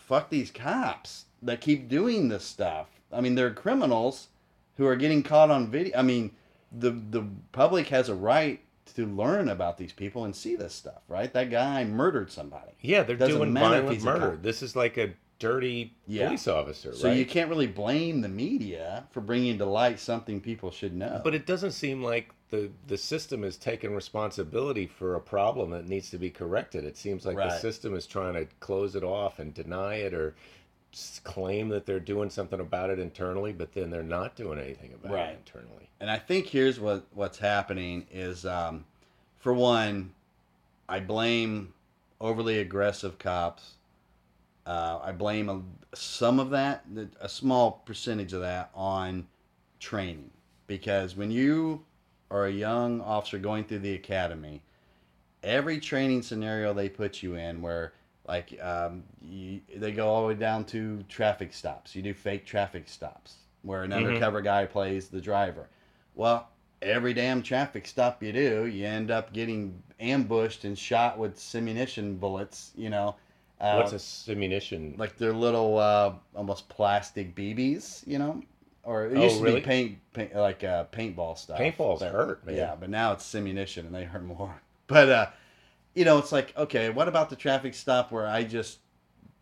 fuck these cops that keep doing this stuff. I mean, they're criminals who are getting caught on video. I mean, the the public has a right to learn about these people and see this stuff, right? That guy murdered somebody. Yeah, they're Doesn't doing violent murder. This is like a dirty Yeah. police officer, So right? you can't really blame the media for bringing to light something people should know. But it doesn't seem like the the system is taking responsibility for a problem that needs to be corrected. It seems like the system is trying to close it off and deny it or claim that they're doing something about it internally, but then they're not doing anything about Right. it internally. and I think here's what what's happening is, um, for one, I blame overly aggressive cops. Uh, I blame a, some of that, a small percentage of that, on training, because when you are a young officer going through the academy, every training scenario they put you in, where like um, you, they go all the way down to traffic stops. You do fake traffic stops where an Mhm. undercover guy plays the driver. Well, every damn traffic stop you do, you end up getting ambushed and shot with simunition bullets. You know, uh, What's a simunition? like they're little uh, almost plastic BBs. You know. Or it Oh, used to really? be paint, paint like uh, paintball stuff. Paintballs But- hurt, man. Yeah, but now it's simunition and they hurt more. [LAUGHS] But uh, you know, it's like, okay, what about the traffic stop where I just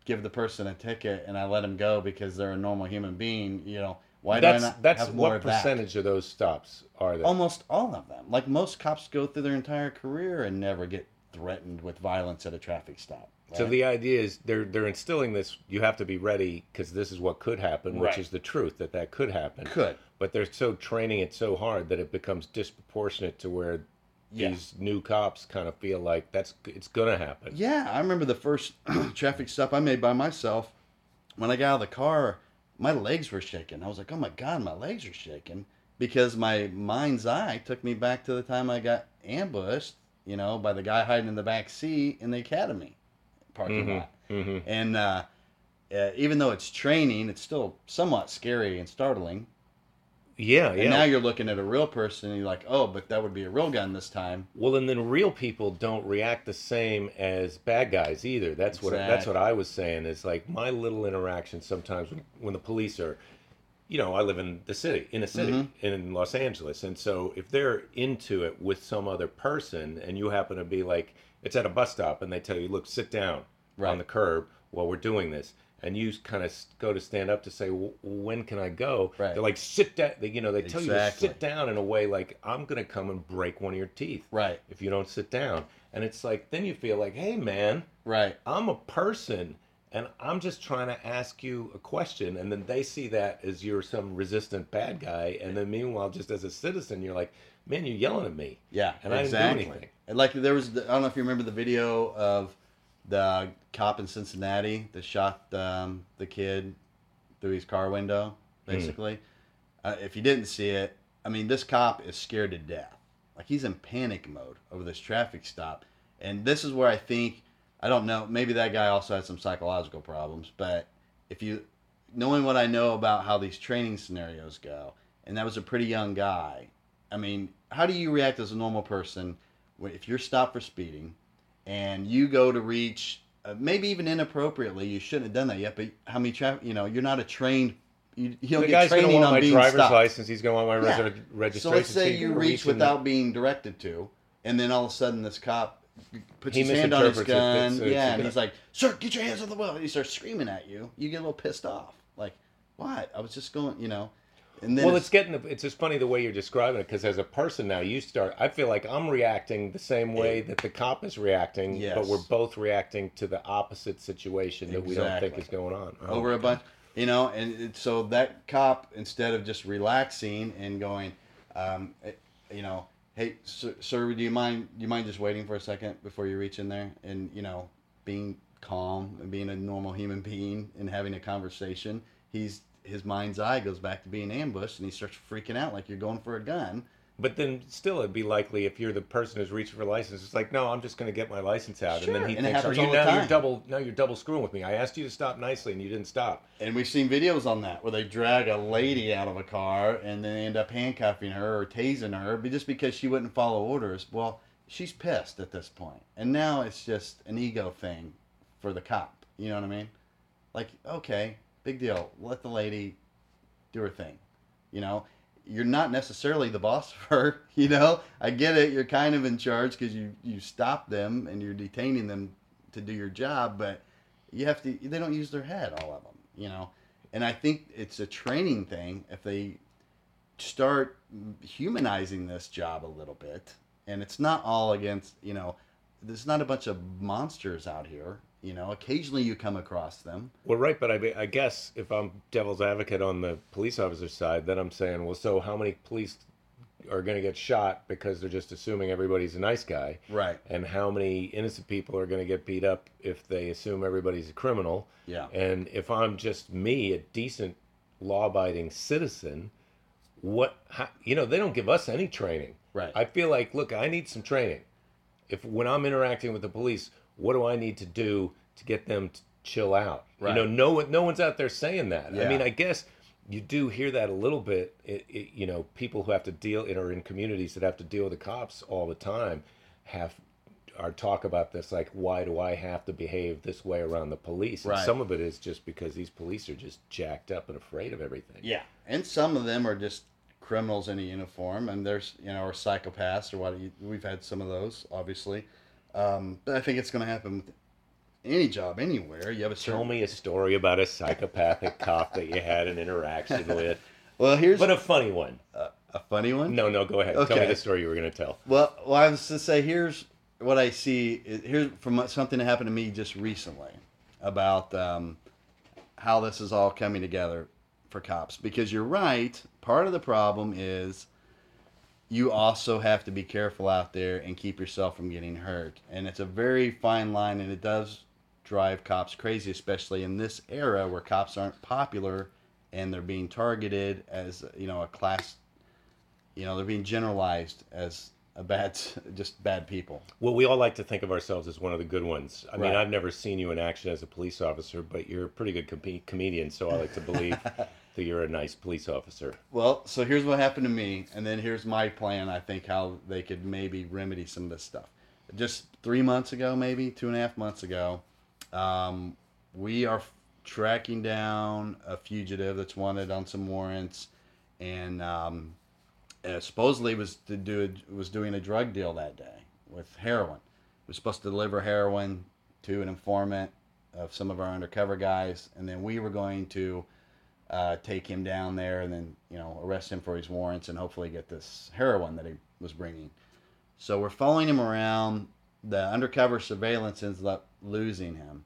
give the person a ticket and I let them go because they're a normal human being? You know, why that's do I not that's have more what of that? percentage of those stops are there? Almost all of them. Like most cops go through their entire career and never get threatened with violence at a traffic stop. So the idea is they're they're instilling this. You have to be ready because this is what could happen, which is the truth that that could happen. could. But they're so training it so hard that it becomes disproportionate to where Yeah. these new cops kind of feel like that's it's gonna happen. Yeah, I remember the first [CLEARS THROAT] traffic stop I made by myself. When I got out of the car, my legs were shaking. I was like, "Oh my god, my legs are shaking," because my mind's eye took me back to the time I got ambushed, you know, by the guy hiding in the back seat in the academy parking Mhm, lot. mhm. And uh, uh, even though it's training, it's still somewhat scary and startling. Yeah, And yeah. now you're looking at a real person, and you're like, "Oh, but that would be a real gun this time." Well, and then real people don't react the same as bad guys either. That's what that's what I was saying. Is like my little interaction sometimes when, when the police are, you know, I live in the city, in a city Mhm. in Los Angeles, and so if they're into it with some other person, and you happen to be like, it's at a bus stop, and they tell you, look, sit down Right. on the curb while we're doing this. And you kind of go to stand up to say, "W- "When can I go?" Right. They're like, "Sit down." They, you know, they tell you to sit down in a way like, "I'm gonna come and break one of your teeth." Right, if you don't sit down. And it's like, then you feel like, hey, man, right. I'm a person and I'm just trying to ask you a question. And then they see that as you're some resistant bad guy. And then meanwhile, just as a citizen, you're like, man, you're yelling at me. Yeah, And I didn't do anything. And like there was, the, I don't know if you remember the video of the cop in Cincinnati that shot um, the kid through his car window. Hmm. Basically, uh, if you didn't see it, I mean, this cop is scared to death. Like he's in panic mode over this traffic stop, and this is where I think I don't know. Maybe that guy also had some psychological problems, but if you knowing what I know about how these training scenarios go, and that was a pretty young guy. I mean, how do you react as a normal person when- if you're stopped for speeding and you go to reach, uh, maybe even inappropriately, you shouldn't have done that yet, but how many traffic, you know, you're not a trained, you, don't The get guy's going to training on my being driver's stopped. license. He's going to want my Yeah. resi- registration. So let's say he's you reach in the- without being directed to, and then all of a sudden this cop puts He his hand on his it, gun, it's yeah, and he's like, "Sir, get your hands on the wheel!" And he starts screaming at you. You get a little pissed off, like, "What? I was just going," you know. And then well, it's getting. It's just funny the way you're describing it because as a person now, you start. I feel like I'm reacting the same way that the cop is reacting, but we're both reacting to the opposite situation that we don't think is going on. Oh, over a bunch, you know, and so that cop instead of just relaxing and going, um, eh, you know, hey, sir, sir, do you mind? Do you mind just waiting for a second before you reach in there and you know, being calm and being a normal human being and having a conversation? He's his mind's eye goes back to being ambushed and he starts freaking out like you're going for a gun. But then still, it'd be likely if you're the person who's reaching for a license. It's like, no, I'm just going to get my license out, and Sure, then he and thinks, are you now you're double now you're double screwing with me? I asked you to stop nicely, and you didn't stop. And we've seen videos on that where they drag a lady out of a car and then they end up handcuffing her or tasing her but just because she wouldn't follow orders. Well, she's pissed at this point. And now it's just an ego thing for the cop. You know what I mean? Like, okay, big deal. Let the lady do her thing. You know, you're not necessarily the boss [LAUGHS] of her. You know, I get it. You're kind of in charge because you you stop them and you're detaining them to do your job, but you have to. They don't use their head, all of them. You know, and I think it's a training thing. If they start humanizing this job a little bit, and it's not all against you know, there's not a bunch of monsters out here. You know, occasionally you come across them. Well, right, but I, I guess if I'm devil's advocate on the police officer side, then I'm saying, well, so how many police are going to get shot because they're just assuming everybody's a nice guy? Right. And how many innocent people are going to get beat up if they assume everybody's a criminal? Yeah. And if I'm just me, a decent, law-abiding citizen, what? How, you know, they don't give us any training. Right. I feel like, look, I need some training. If when I'm interacting with the police, what do I need to do to get them to chill out? Right. You know, no one, no one's out there saying that. I mean, I guess you do hear that a little bit. It, it, you know, people who have to deal in or in communities that have to deal with the cops all the time have are talk about this like why do I have to behave this way around the police? And Right. some of it is just because these police are just jacked up and afraid of everything. Yeah, and some of them are just criminals in a uniform, and there's you know or psychopaths or what. We've had some of those, obviously, um, but I think it's going to happen with any job anywhere. You have a certain. Tell me a story about a psychopathic cop that you had an interaction [LAUGHS] with, Well, here's but a funny one. a, a funny one. No, no, go ahead. Okay. Tell me the story you were going to tell. Well, well, I was to say here's what I see. Here's from something that happened to me just recently about um, how this is all coming together for cops. Because you're right, part of the problem is you also have to be careful out there and keep yourself from getting hurt. And it's a very fine line, and it does drive cops crazy, especially in this era where cops aren't popular and they're being targeted as you know a class you know they're being generalized as a bad [LAUGHS] just bad people Well, we all like to think of ourselves as one of the good ones. I mean, I've never seen you in action as a police officer, but you're a pretty good com- comedian, so I like to believe [LAUGHS] that you're a nice police officer. well so here's what happened to me and then here's my plan i think how they could maybe remedy some of this stuff just three months ago maybe two and a half months ago um, we are tracking down a fugitive that's wanted on some warrants and um, uh, supposedly was to do was doing a drug deal that day with heroin. Was supposed to deliver heroin to an informant of some of our undercover guys, and then we were going to uh, take him down there and then you know arrest him for his warrants and hopefully get this heroin that he was bringing. So we're following him around. The undercover surveillance ends up losing him,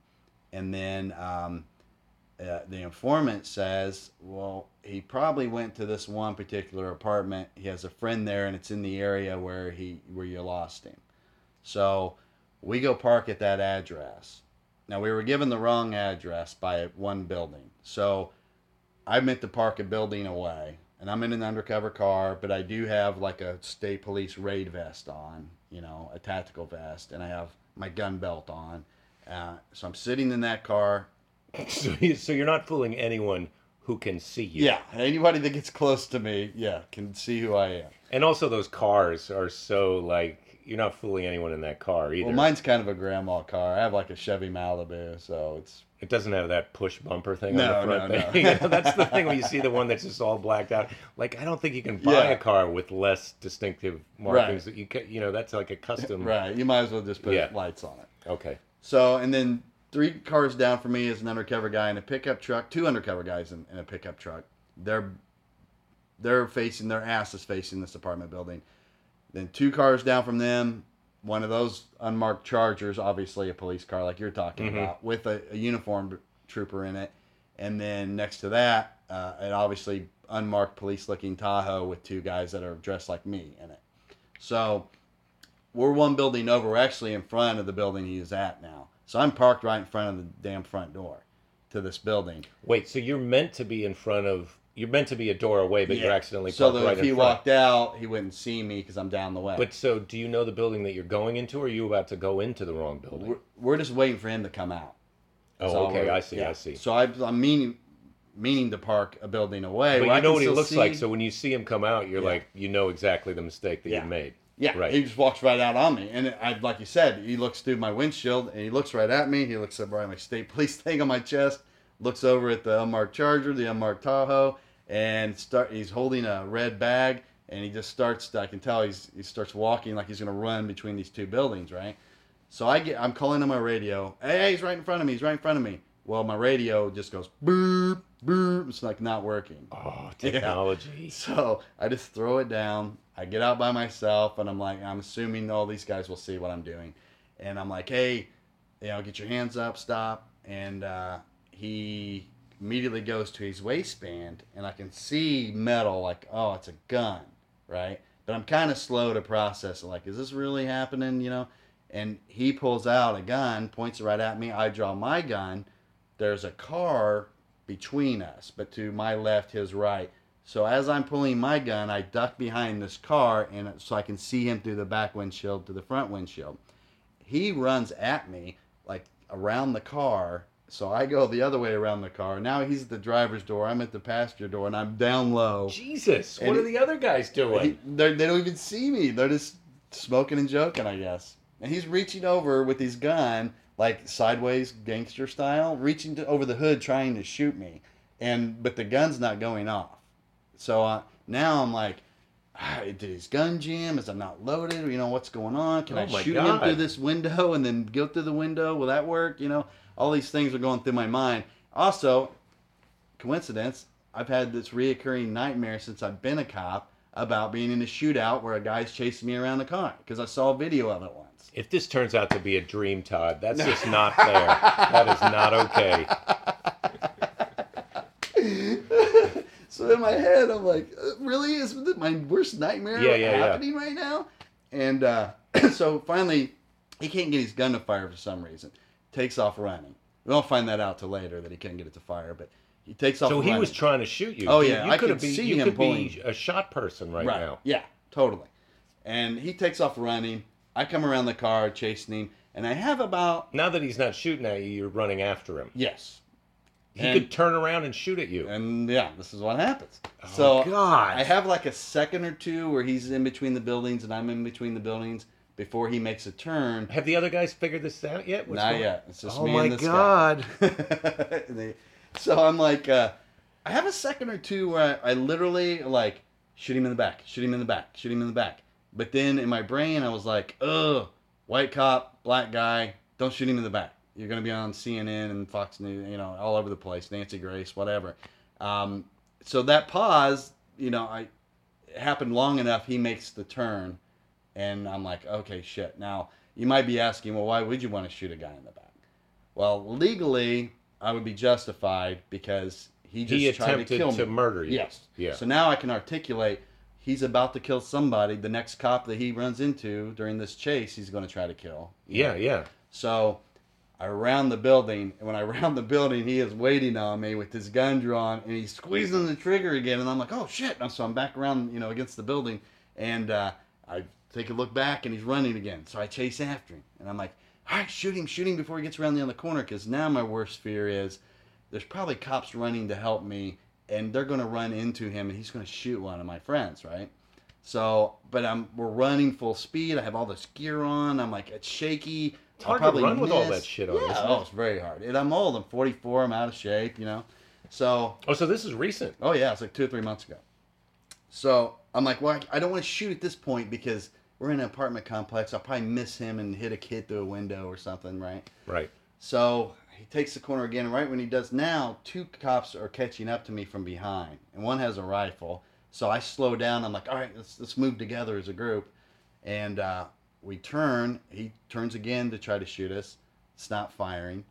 and then um, uh, the informant says, "Well, he probably went to this one particular apartment. He has a friend there, and it's in the area where he where you lost him." So we go park at that address. Now we were given the wrong address by one building, so I meant to park a building away, and I'm in an undercover car, but I do have like a state police raid vest on, you know, a tactical vest, and I have my gun belt on. Uh, so I'm sitting in that car. So, you, so you're not fooling anyone who can see you. Yeah, anybody that gets close to me, yeah, can see who I am. And also, those cars are so like you're not fooling anyone in that car either. Well, mine's kind of a grandma car. I have like a Chevy Malibu, so it's It doesn't have that push bumper thing No, on the front. no, no. thing. [LAUGHS] You know, that's the thing when you see the one that's just all blacked out. Like I don't think you can buy Yeah. a car with less distinctive markings. That you can, you know, that's like a custom. right. You might as well just put Yeah. lights on it. Okay. So, and then three cars down for me is an undercover guy in a pickup truck. Two undercover guys in, in a pickup truck. They're they're facing their ass is facing this apartment building. Then two cars down from them, one of those unmarked Chargers, obviously a police car like you're talking Mhm. about, with a, a uniformed trooper in it. And then next to that, uh, an obviously unmarked police-looking Tahoe with two guys that are dressed like me in it. So we're one building over. We're actually in front of the building he is at now. So I'm parked right in front of the damn front door to this building. Wait. So you're meant to be in front of. You're meant to be a door away, but you're accidentally so parked that right if he front. walked out, he wouldn't see me because I'm down the way. But so, do you know the building that you're going into, or are you about to go into the wrong building? we're, we're just waiting for him to come out. That's oh, all okay. we're- I see. yeah. I see. So I, I'm meaning meaning to park a building away. but where I you know can what he still looks see- like. So when you see him come out, you're Yeah. like, you know exactly the mistake that Yeah. you made. Yeah, Right. he just walks right out on me, and I, like you said, he looks through my windshield and he looks right at me. He looks up right at my state [LAUGHS] police thing on my chest, looks over at the unmarked Charger, the unmarked Tahoe, and start. He's holding a red bag, and he just starts. I can tell he's he starts walking like he's gonna run between these two buildings, right? So I get, I'm calling on my radio. Hey, he's right in front of me. He's right in front of me. Well, my radio just goes boop, boop. It's like not working. Oh, [LAUGHS] technology. So I just throw it down. I get out by myself, and I'm like, I'm assuming all these guys will see what I'm doing, and I'm like, hey, you know, get your hands up, stop, and uh, he immediately goes to his waistband, and I can see metal, like, oh, it's a gun, right? But I'm kind of slow to process it, like, is this really happening, you know? And he pulls out a gun, points it right at me. I draw my gun. There's a car between us, but to my left, his right. So as I'm pulling my gun, I duck behind this car, and so I can see him through the back windshield to the front windshield. He runs at me like around the car, so I go the other way around the car. Now he's at the driver's door, I'm at the passenger door, and I'm down low. Jesus, what are the other guys doing? He, they're- don't even see me. They're just smoking and joking, I guess. And he's reaching over with his gun, like sideways gangster style, reaching to, over the hood trying to shoot me. And but the gun's not going off. So uh, now I'm like, ah, did his gun jam? Is it not loaded? You know what's going on? Can Oh I shoot him through this window and then go through the window? Will that work? You know, all these things are going through my mind. Also, coincidence, I've had this reoccurring nightmare since I've been a cop about being in a shootout where a guy's chasing me around the car because I saw a video of it once. If this turns out to be a dream, Todd, that's just not fair. that is not okay. [LAUGHS] So in my head, I'm like, uh, really? Is my worst nightmare Yeah, yeah, yeah. happening right now? And uh, [CLEARS THROAT] so finally, he can't get his gun to fire for some reason. Takes off running. We won't find that out till later that he can't get it to fire, but he takes off. So he was trying to shoot you. Oh, yeah, you I could be, see you him pulling- a shot person right, now. Yeah, totally. And he takes off running. I come around the car chasing him, and I have about Now that he's not shooting at you, you're running after him. yes, He And- could turn around and shoot at you. and yeah, this is what happens. Oh, so God. I have like a second or two where he's in between the buildings and I'm in between the buildings before he makes a turn. Have the other guys figured this out yet? What's Not going- yet. It's just oh me and this God. [LAUGHS] [LAUGHS] guy. They- so I'm like, uh, I have a second or two where I, I literally like shoot him in the back, shoot him in the back, shoot him in the back. But then in my brain, I was like, ugh, white cop, black guy, don't shoot him in the back. You're gonna be on CNN and Fox News, you know, all over the place, Nancy Grace, whatever. Um, so that pause, you know, I it happened long enough. He makes the turn, and I'm like, okay, shit. Now you might be asking, well, why would you want to shoot a guy in the back? Well, legally, I would be justified because he just He tried to attempted kill to me. murder you. Yes. Yeah. So now I can articulate. He's about to kill somebody. The next cop that he runs into during this chase, he's going to try to kill. know? Yeah, yeah. So I round the building, and when I [LAUGHS] round the building, he is waiting on me with his gun drawn, and he's squeezing the trigger again, and I'm like, oh shit! And so I'm back around, you know, against the building, and uh, I take a look back, and he's running again. So I chase after him, and I'm like, all right, shoot him, shoot him before he gets around the other corner, because now my worst fear is there's probably cops running to help me, and they're going to run into him, and he's going to shoot one of my friends, right? So, but I'm we're running full speed. I have all this gear on. I'm like it's shaky. It's hard to run with all that shit on, Yeah, oh, it? it's very hard. And I'm old. I'm 44. I'm out of shape. You know. So, Oh, so this is recent. oh yeah, it's like two or three months ago. So I'm like, well, I don't want to shoot at this point because we're in an apartment complex. I'll probably miss him and hit a kid through a window or something, right? Right. So he takes the corner again. Right when he does now, two cops are catching up to me from behind, and one has a rifle. So I slow down. I'm like, all right, let's let's move together as a group, and uh, we turn. He turns again to try to shoot us. It's not firing.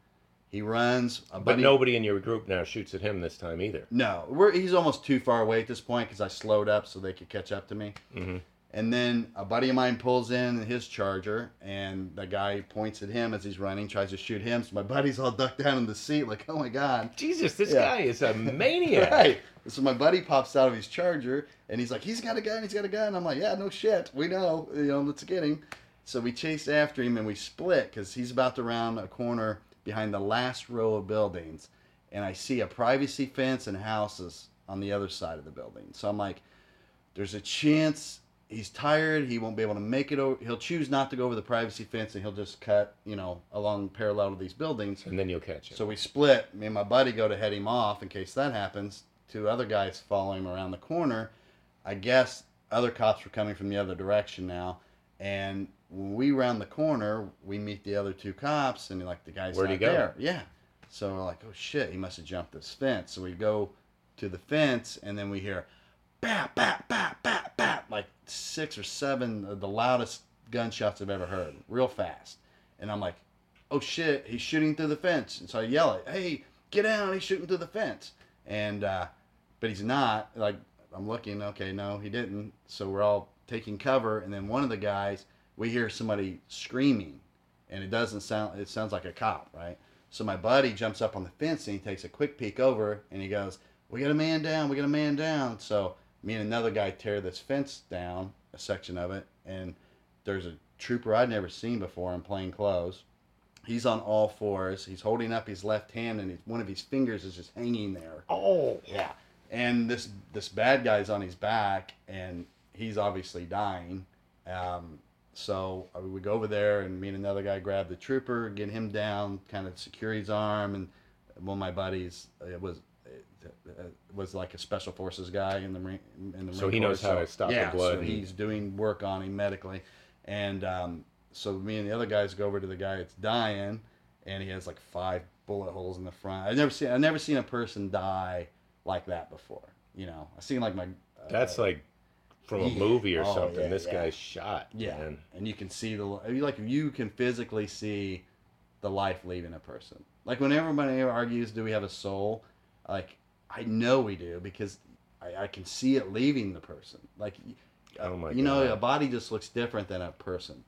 He runs. But buddy- nobody in your group now shoots at him this time either. no, we're he's almost too far away at this point because I slowed up so they could catch up to me. hmm And then a buddy of mine pulls in his charger, and the guy points at him as he's running, tries to shoot him. So my buddy's all ducked down in the seat, like, "Oh my god!" Jesus, this Yeah. guy is a [LAUGHS] maniac. Right. So my buddy pops out of his charger, and he's like, "He's got a gun. He's got a gun." I'm like, "Yeah, no shit. We know. You know, let's get him." So we chase after him, and we split because he's about to round a corner behind the last row of buildings, and I see a privacy fence and houses on the other side of the building. So I'm like, there's a chance he's tired. He won't be able to make it over. He'll choose not to go over the privacy fence, and he'll just cut, you know, along parallel to these buildings. And then you'll catch him. So we split. Me and my buddy go to head him off in case that happens. Two other guys follow him around the corner. I guess other cops were coming from the other direction now, And when we round the corner, we meet the other two cops, and like the guy's Where'd not he go? there. Yeah. So we're like, oh shit, he must have jumped this fence. So we go to the fence, and then we hear, bap, bap, bap, bap, bap, like six or seven of the loudest gunshots I've ever heard, real fast. And I'm like, oh shit, he's shooting through the fence. And so I yell it, hey, get down, he's shooting through the fence. And, uh, but he's not. Like, I'm looking, okay, no, he didn't. So we're all taking cover. And then one of the guys, we hear somebody screaming. And it doesn't sound, it sounds like a cop, right? So my buddy jumps up on the fence and he takes a quick peek over and he goes, we got a man down, we got a man down. So me and another guy tear this fence down, a section of it. And there's a trooper I'd never seen before in plain clothes he's on all fours. He's holding up his left hand, and one of his fingers is just hanging there. Oh. Yeah. And this this bad guy's on his back, and he's obviously dying. Um, so uh, we go over there, and me and another guy grab the trooper, get him down, kind of secure his arm, and one of my buddies it was. It was like a special forces guy in the Marine, in the So Marine he knows Corps, how to stop the yeah, blood So and- he's doing work on him medically, and um, so me and the other guys go over to the guy that's dying, and he has like five bullet holes in the front. I've never seen I've never seen a person die like that before. You know, I've seen like my uh, That's like from a movie or Oh, something. yeah, this yeah. guy's shot. yeah, Man. and you can see the like you can physically see the life leaving a person. Like when everybody argues, do we have a soul? Like I know we do because I, I can see it leaving the person. Like Oh my you know, a body just looks different than a person.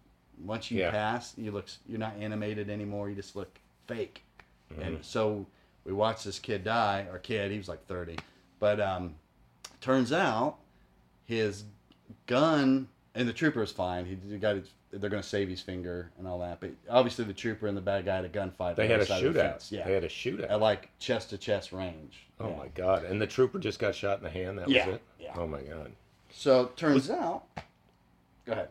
Once you Yeah. pass, you look you're not animated anymore. You just look fake. Mm-hmm. And so we watched this kid die. Our kid, he was like 30, but um, turns out his gun and the trooper is fine. He, he got his, they're going to save his finger and all that. But obviously, the trooper and the bad guy had a gunfight. They had a the shootout. fence. Yeah, They had a shootout. at like chest to chest range. oh Yeah. my god! And the trooper just got shot in the hand. That Yeah, was it. yeah. Oh my god! So turns out, go ahead.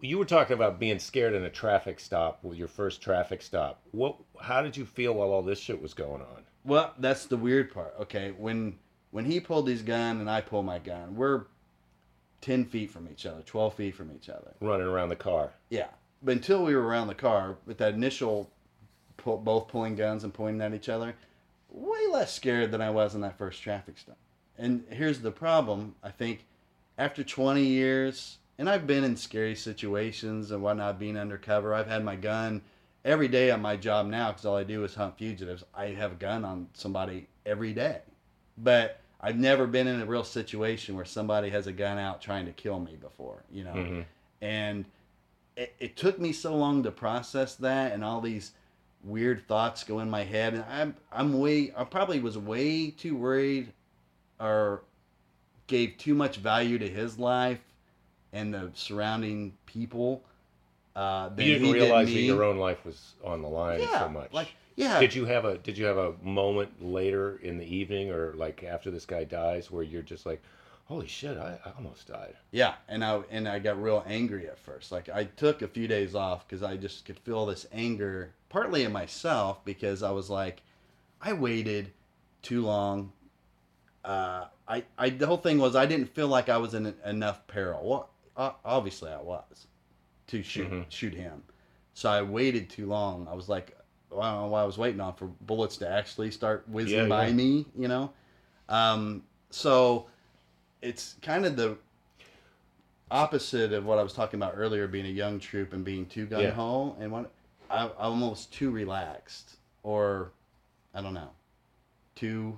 You were talking about being scared in a traffic stop with your first traffic stop. What? How did you feel while all this shit was going on? Well, that's the weird part. Okay, when when he pulled his gun and I pull my gun, we're ten feet from each other, twelve feet from each other. Running around the car. Yeah, but until we were around the car, with that initial, pull, both pulling guns and pointing at each other, way less scared than I was in that first traffic stop. And here's the problem: I think after 20 years, and I've been in scary situations and whatnot, being undercover. I've had my gun every day at my job now because all I do is hunt fugitives. I have a gun on somebody every day, but I've never been in a real situation where somebody has a gun out trying to kill me before. You know, Mhm. and it, it took me so long to process that and all these weird thoughts go in my head and i'm i'm way i probably was way too worried or gave too much value to his life and the surrounding people uh You didn't realize that your own life was on the line yeah so much. like yeah Did you have a Did you have a moment later in the evening or like after this guy dies where you're just like, holy shit, I, I almost died. Yeah, and I and I got real angry at first. Like I took a few days off because I just could feel this anger, partly in myself because I was like, I waited too long. Uh, I, I the whole thing was I didn't feel like I was in enough peril. Well, obviously I was to shoot Mhm. shoot him. So I waited too long. I was like, well, I don't know why I was waiting on for bullets to actually start whizzing Yeah, by yeah. me, you know. Um, so it's kind of the opposite of what I was talking about earlier, being a young troop and being too gung ho, and what I, I'm almost too relaxed, or I don't know, too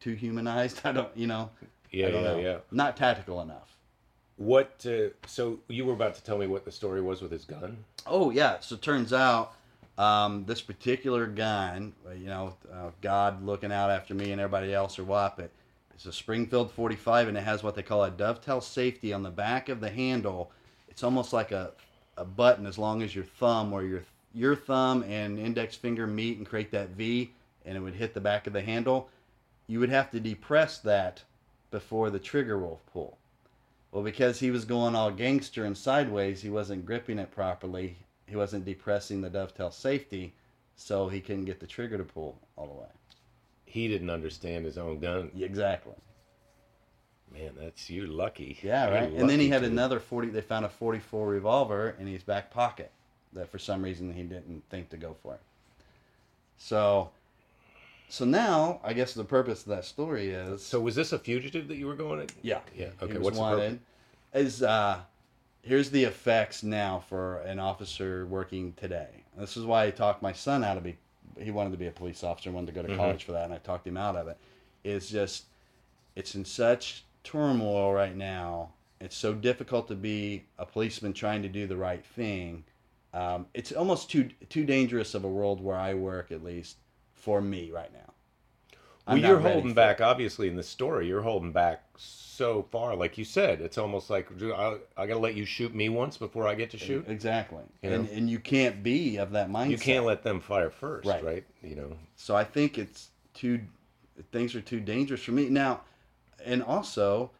too humanized. [LAUGHS] I don't, you know, Yeah, yeah, know. yeah. not tactical enough. What? Uh, so you were about to tell me what the story was with his gun? Oh yeah, so turns out um, this particular gun, you know, uh, God looking out after me and everybody else or what, but it's a Springfield 45 and it has what they call a dovetail safety on the back of the handle. It's almost like a, a button as long as your thumb or your your thumb and index finger meet and create that V and it would hit the back of the handle. You would have to depress that before the trigger will pull. Well, because he was going all gangster and sideways, he wasn't gripping it properly. He wasn't depressing the dovetail safety, so he couldn't get the trigger to pull all the way. He didn't understand his own gun. Exactly. Man, that's you're lucky. Yeah, right. And then he had dude. another 40. They found a 44 revolver in his back pocket that for some reason he didn't think to go for. So, so now I guess the purpose of that story is So was this a fugitive that you were going to? yeah, Yeah. Okay. What's the wanted. Is uh, here's the effects now for an officer working today. This is why I talked my son out of be. He wanted to be a police officer, wanted to go to Mhm. college for that, and I talked him out of it. It's just, it's in such turmoil right now. It's so difficult to be a policeman trying to do the right thing. Um, it's almost too too dangerous of a world where I work, at least for me right now. Well, I'm not you're holding for back. Obviously, in the story, you're holding back so far. Like you said, it's almost like I, I got to let you shoot me once before I get to shoot. Exactly, You and and you can't be of that mindset. You can't let them fire first, Right. right? You know. So I think it's too things are too dangerous for me now, and also,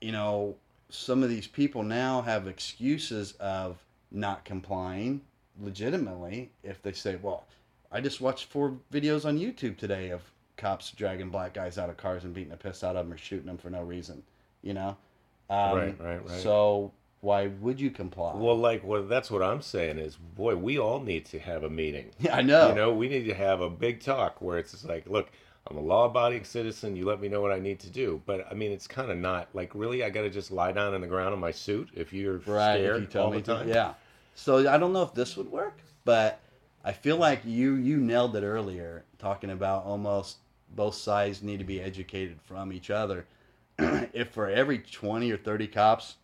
you know, some of these people now have excuses of not complying legitimately if they say, "Well, I just watched four videos on YouTube today of cops dragging black guys out of cars and beating the piss out of them or shooting them for no reason," you know. Um, Right, right, right. So why would you comply? Well, like, well, that's what I'm saying is, boy, we all need to have a meeting. yeah, [LAUGHS] I know. You know, we need to have a big talk where it's just like, look, I'm a law-abiding citizen. You let me know what I need to do. But I mean, it's kind of not like really. I got to just lie down on the ground in my suit if you're right scared if you tell all me the time. to yeah so i don't know if this would work but i feel like you you nailed it earlier talking about almost both sides need to be educated from each other [CLEARS THROAT] if for every 20 or 30 cops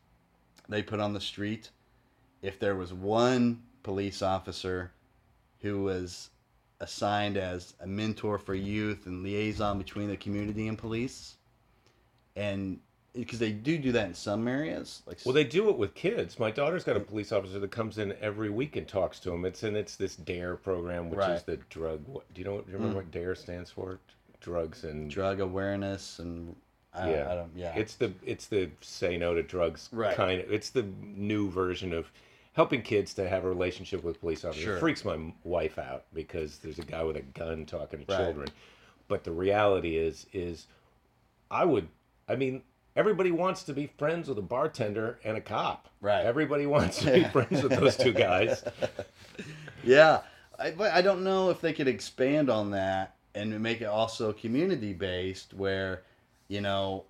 they put on the street if there was one police officer who was assigned as a mentor for youth and liaison between the community and police and because they do do that in some areas like Well, they do it with kids. My daughter's got a police officer that comes in every week and talks to them. It's and it's this DARE program, which is the drug. Do you know? Do you remember Mm. what DARE stands for? Drugs and drug awareness and I, yeah, I don't yeah It's the it's the say no to drugs Right. kind of. It's the new version of helping kids to have a relationship with police officers. Sure. It freaks my wife out because there's a guy with a gun talking to Right. children. But the reality is is I would I mean everybody wants to be friends with a bartender and a cop. Right. Everybody wants to be friends with those two guys. [LAUGHS] yeah I, but I don't know if they could expand on that and make it also community based where you know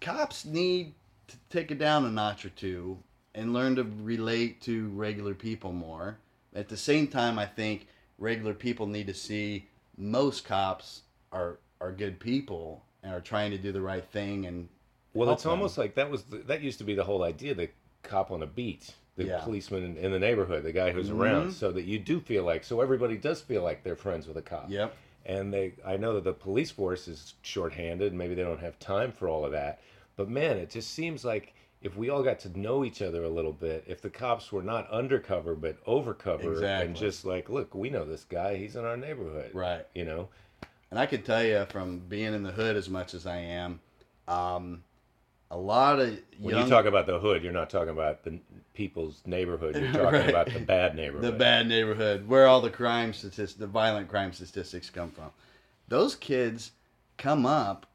cops need to take it down a notch or two and learn to relate to regular people more at the same time I think regular people need to see most cops are are good people and are trying to do the right thing and Well, it's them. almost like that was the, that used to be the whole idea. The cop on a beat, the Yeah. policeman in, in the neighborhood, the guy who's Mhm. around, so that you do feel like so everybody does feel like they're friends with a cop. yep And they, I know that the police force is shorthanded. Maybe they don't have time for all of that. But man, it just seems like if we all got to know each other a little bit, if the cops were not undercover but overcover, Exactly. and just like, look, we know this guy. He's in our neighborhood. right You know. And I can tell you from being in the hood as much as I am, um, a lot of When you talk about the hood, you're not talking about the people's neighborhood. You're talking [LAUGHS] Right. about the bad neighborhood. the bad neighborhood where all the crime statistics, the violent crime statistics come from. Those kids come up,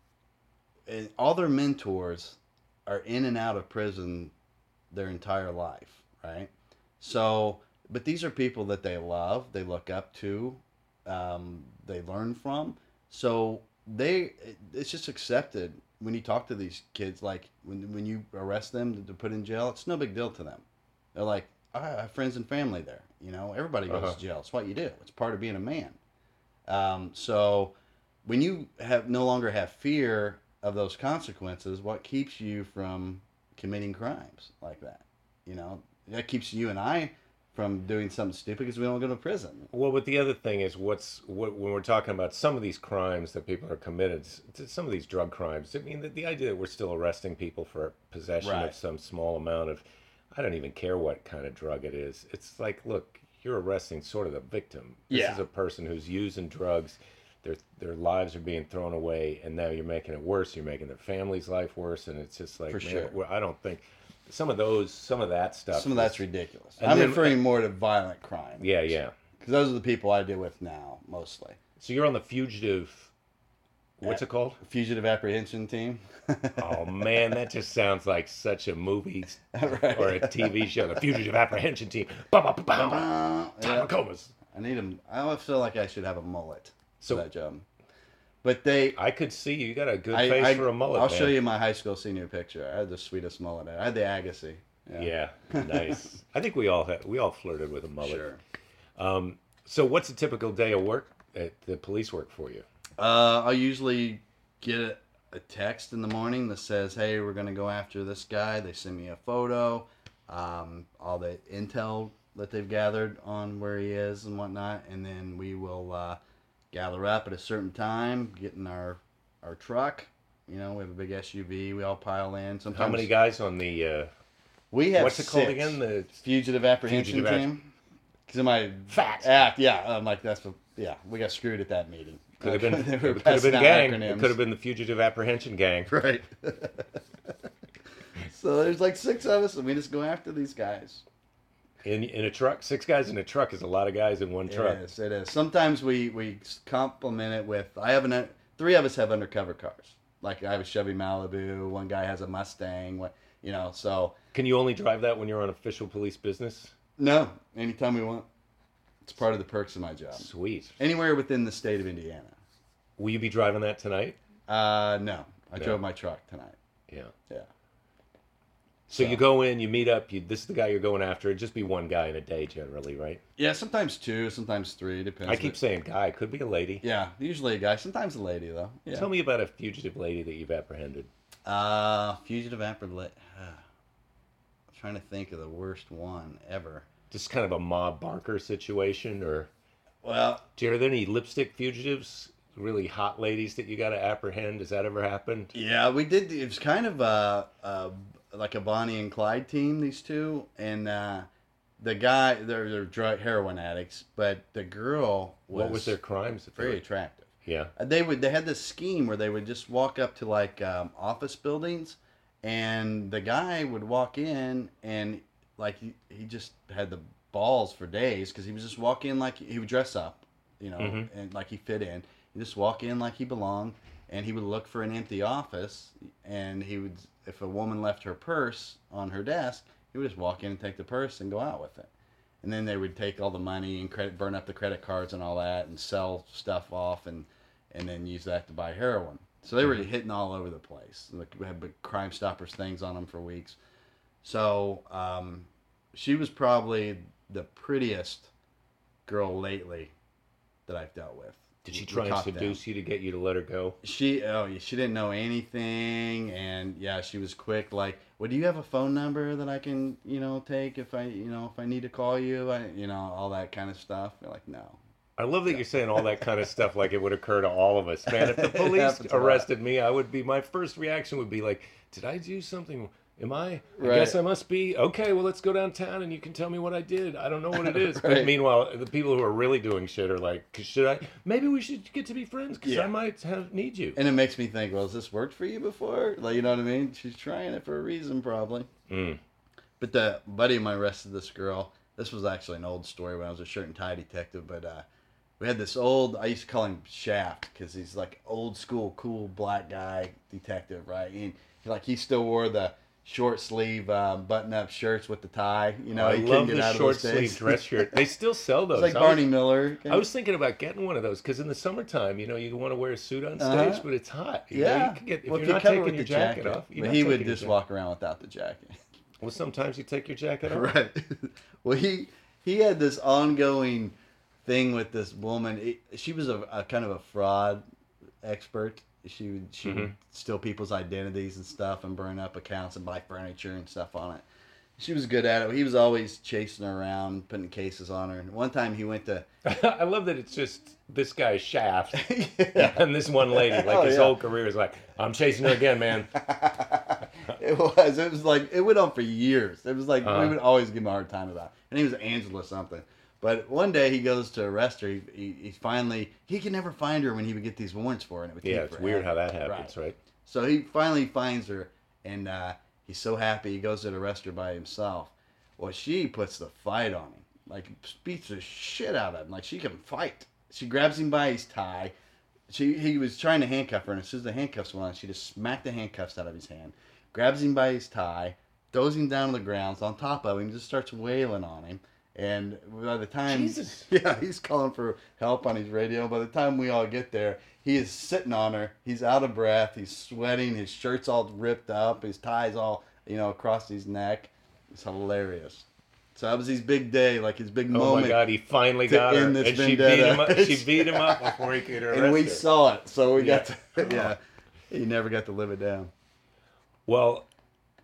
and all their mentors are in and out of prison their entire life, right? So, but these are people that they love, they look up to, um, they learn from. So they, it's just accepted when you talk to these kids. Like when when you arrest them to, to put in jail, it's no big deal to them. They're like, I have friends and family there. You know, everybody goes Uh-huh. to jail. It's what you do. It's part of being a man. Um, so when you have no longer have fear of those consequences, what keeps you from committing crimes like that? You know, that keeps you and I from doing something stupid because we don't go to prison. Well, but the other thing is, what's what when we're talking about some of these crimes that people are committed, some of these drug crimes. I mean, the, the idea that we're still arresting people for possession Right. of some small amount of, I don't even care what kind of drug it is. It's like, look, you're arresting sort of the victim. This Yeah. is a person who's using drugs. Their their lives are being thrown away, and now you're making it worse. You're making their family's life worse, and it's just like, For man, sure. I don't think some of those, some of that stuff. Some of that's ridiculous. I'm then- referring more to violent crime. Yeah, yeah. Because those are the people I deal with now, mostly. So you're on the fugitive What's it called? Fugitive apprehension team. [LAUGHS] Oh man, that just sounds like such a movie Right. [LAUGHS] or a TV show. The Fugitive Apprehension Team. Ba, ba, ba, ba, ba. Uh, Tom yeah. McComas. I need him. I always feel like I should have a mullet So- for that job. But they, I could see you got a good I, face I, for a mullet. I'll man. show you my high school senior picture. I had the sweetest mullet. I had the Agassi. Yeah, nice. [LAUGHS] I think we all had, we all flirted with a mullet. sure. So, what's a typical day of work at the police work for you? Uh, I'll usually get a, a text in the morning that says, "Hey, we're gonna go after this guy." They send me a photo, um, all the intel that they've gathered on where he is and whatnot, and then we will uh, gather up at a certain time, get in our our truck. You know, we have a big SUV. We all pile in. Sometimes How many guys on the? Uh, We have what's it called again? The Fugitive apprehension Fugitive team. Because in my Facts. act, yeah, I'm like that's what, yeah, we got screwed at that meeting. could have been. It could have been out gang. It could have been the Fugitive Apprehension Gang. Right. [LAUGHS] so there's like six of us, and we just go after these guys. In in a truck, six guys in a truck is a lot of guys in one truck. It is. It is. Sometimes we we complement it with. I have an three of us have undercover cars. Like I have a Chevy Malibu. One guy has a Mustang. What you know? So Can you only drive that when you're on official police business? no, anytime we want. It's part of the perks of my job. Sweet. Anywhere within the state of Indiana. Will you be driving that tonight? Uh, no, I No. drove my truck tonight. Yeah. Yeah. So, So- you go in, you meet up. You, this is the guy you're going after. It'd just be one guy in a day, generally, right? Yeah, sometimes two, sometimes three, depends. I keep saying guy. Could be a lady. Yeah, usually a guy, sometimes a lady though. Yeah. Tell me about a fugitive lady that you've apprehended. Uh, fugitive apprehension. [SIGHS] I'm trying to think of the worst one ever. Just kind of a Ma Barker situation, or Well, do you are there any lipstick fugitives? Really hot ladies that you got to apprehend? Has that ever happened? yeah, we did. It was kind of a, a like a Bonnie and Clyde team. These two, and uh, the guy, they're they're drug heroin addicts, but the girl was, what was their crimes? very attractive. Yeah. Uh, They would they had this scheme where they would just walk up to like um, office buildings, and the guy would walk in and like he, he just had the balls for days because he was just walk in like he would dress up, you know, Mhm. and like he fit in. He just walk in like he belonged, and he would look for an empty office, and he would if a woman left her purse on her desk, he would just walk in and take the purse and go out with it. And then they would take all the money and credit, burn up the credit cards and all that, and sell stuff off, and and then use that to buy heroin. So they were hitting all over the place. Like we had big Crime Stoppers things on them for weeks. So um, she was probably the prettiest girl lately that I've dealt with. Did she try and caught them. seduce you to get you to let her go? She oh yeah, she didn't know anything, and yeah, she was quick. Like, well, do you have a phone number that I can you know take if I you know if I need to call you? I you know all that kind of stuff. They're like, no. I love that you're saying all that kind of stuff like it would occur to all of us, man. If the [LAUGHS] police happens a lot. arrested me, I would be my first reaction would be like, "Did I do something? Am I? I guess I must be. Okay, well, let's go downtown and you can tell me what I did. I don't know what it is." [LAUGHS] But meanwhile, the people who are really doing shit are like, "Should I? Maybe we should get to be friends because Yeah. I might have need you." And it makes me think, well, has this worked for you before? Like, you know what I mean? She's trying it for a reason, probably. Mm. But the buddy of mine arrested this girl. This was actually an old story when I was a shirt and tie detective. But uh, we had this old. I used to call him Shaft because he's like old school, cool black guy detective, right? And like he still wore the short sleeve uh, button up shirts with the tie. You know, I he love the out short sleeve dress shirt. [LAUGHS] They still sell those. It's like I was- Barney Miller. I was thinking about getting one of those because in the summertime, you know, you want to wear a suit on stage, Uh-huh. but it's hot. You know, yeah. you can get if Well, you're you not taking your the jacket, off. but he would just walk around without the jacket. [LAUGHS] Well, sometimes you take your jacket [LAUGHS] off. Right. well, he he had this ongoing thing with this woman. It- she was a, a kind of a fraud expert. She would she would Mhm. steal people's identities and stuff and burn up accounts and buy furniture and stuff on it. She was good at it. He was always chasing her around, putting cases on her. And one time he went to [LAUGHS] I love that it's just this guy Shaft [LAUGHS] yeah. [LAUGHS] and this one lady. Like Oh, his yeah. whole career is like, I'm chasing her again, man. it was. It was like it went on for years. It was like Uh-huh. we would always give him a hard time about. It. And he was Angela something. But one day he goes to arrest her. He, he, he finally he can never find her when he would get these warrants for her. And it would Yeah, it's weird how that happens, right? So he finally finds her, and uh, he's so happy. He goes to arrest her by himself. Well, she puts the fight on him, like beats the shit out of him, like she can fight. She grabs him by his tie, she he was trying to handcuff her, and as soon as the handcuffs went on, she just smacked the handcuffs out of his hand, grabs him by his tie, throws him down on the ground, on top of him, just starts wailing on him. And by the time, Jesus. [LAUGHS] yeah, he's calling for help on his radio. By the time we all get there, he is sitting on her. He's out of breath. He's sweating. His shirt's all ripped up. His tie's all, you know, across his neck. It's hilarious. So that was his big day, like his big Oh moment. Oh my God, he finally got her, and this she beat him up. She [LAUGHS] beat him up before he could arrest her. and we her. saw it, so we got to, [LAUGHS] yeah. He never got to live it down. Well,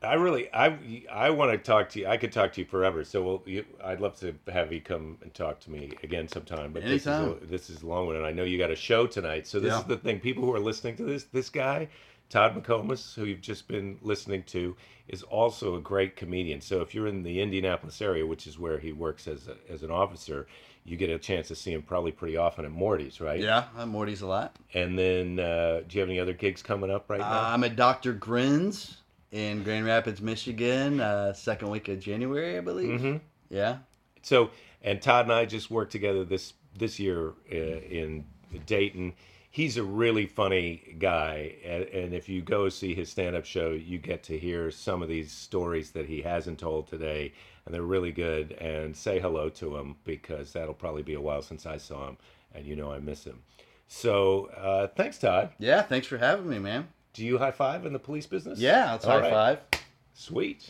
I really, I, I want to talk to you. I could talk to you forever. So, we'll, you, I'd love to have you come and talk to me again sometime. But Anytime. this is a, this is a long one, and I know you got a show tonight. So this Yeah. is the thing. People who are listening to this, this guy, Todd McComas, who you've just been listening to, is also a great comedian. So if you're in the Indianapolis area, which is where he works as a, as an officer, you get a chance to see him probably pretty often at Morty's, right? Yeah, I'm Morty's a lot. And then, uh, do you have any other gigs coming up right now? I'm at Dr. Grin's in Grand Rapids, Michigan, uh, second week of January, I believe. Mhm. Yeah. So, and Todd and I just worked together this this year uh, in Dayton. He's a really funny guy, and, and if you go see his stand up show, you get to hear some of these stories that he hasn't told today, and they're really good. And say hello to him because that'll probably be a while since I saw him, and you know I miss him. So, uh, thanks, Todd. Yeah, thanks for having me, man. Do you high five in the police business? Yeah, let's All high right. five. Sweet.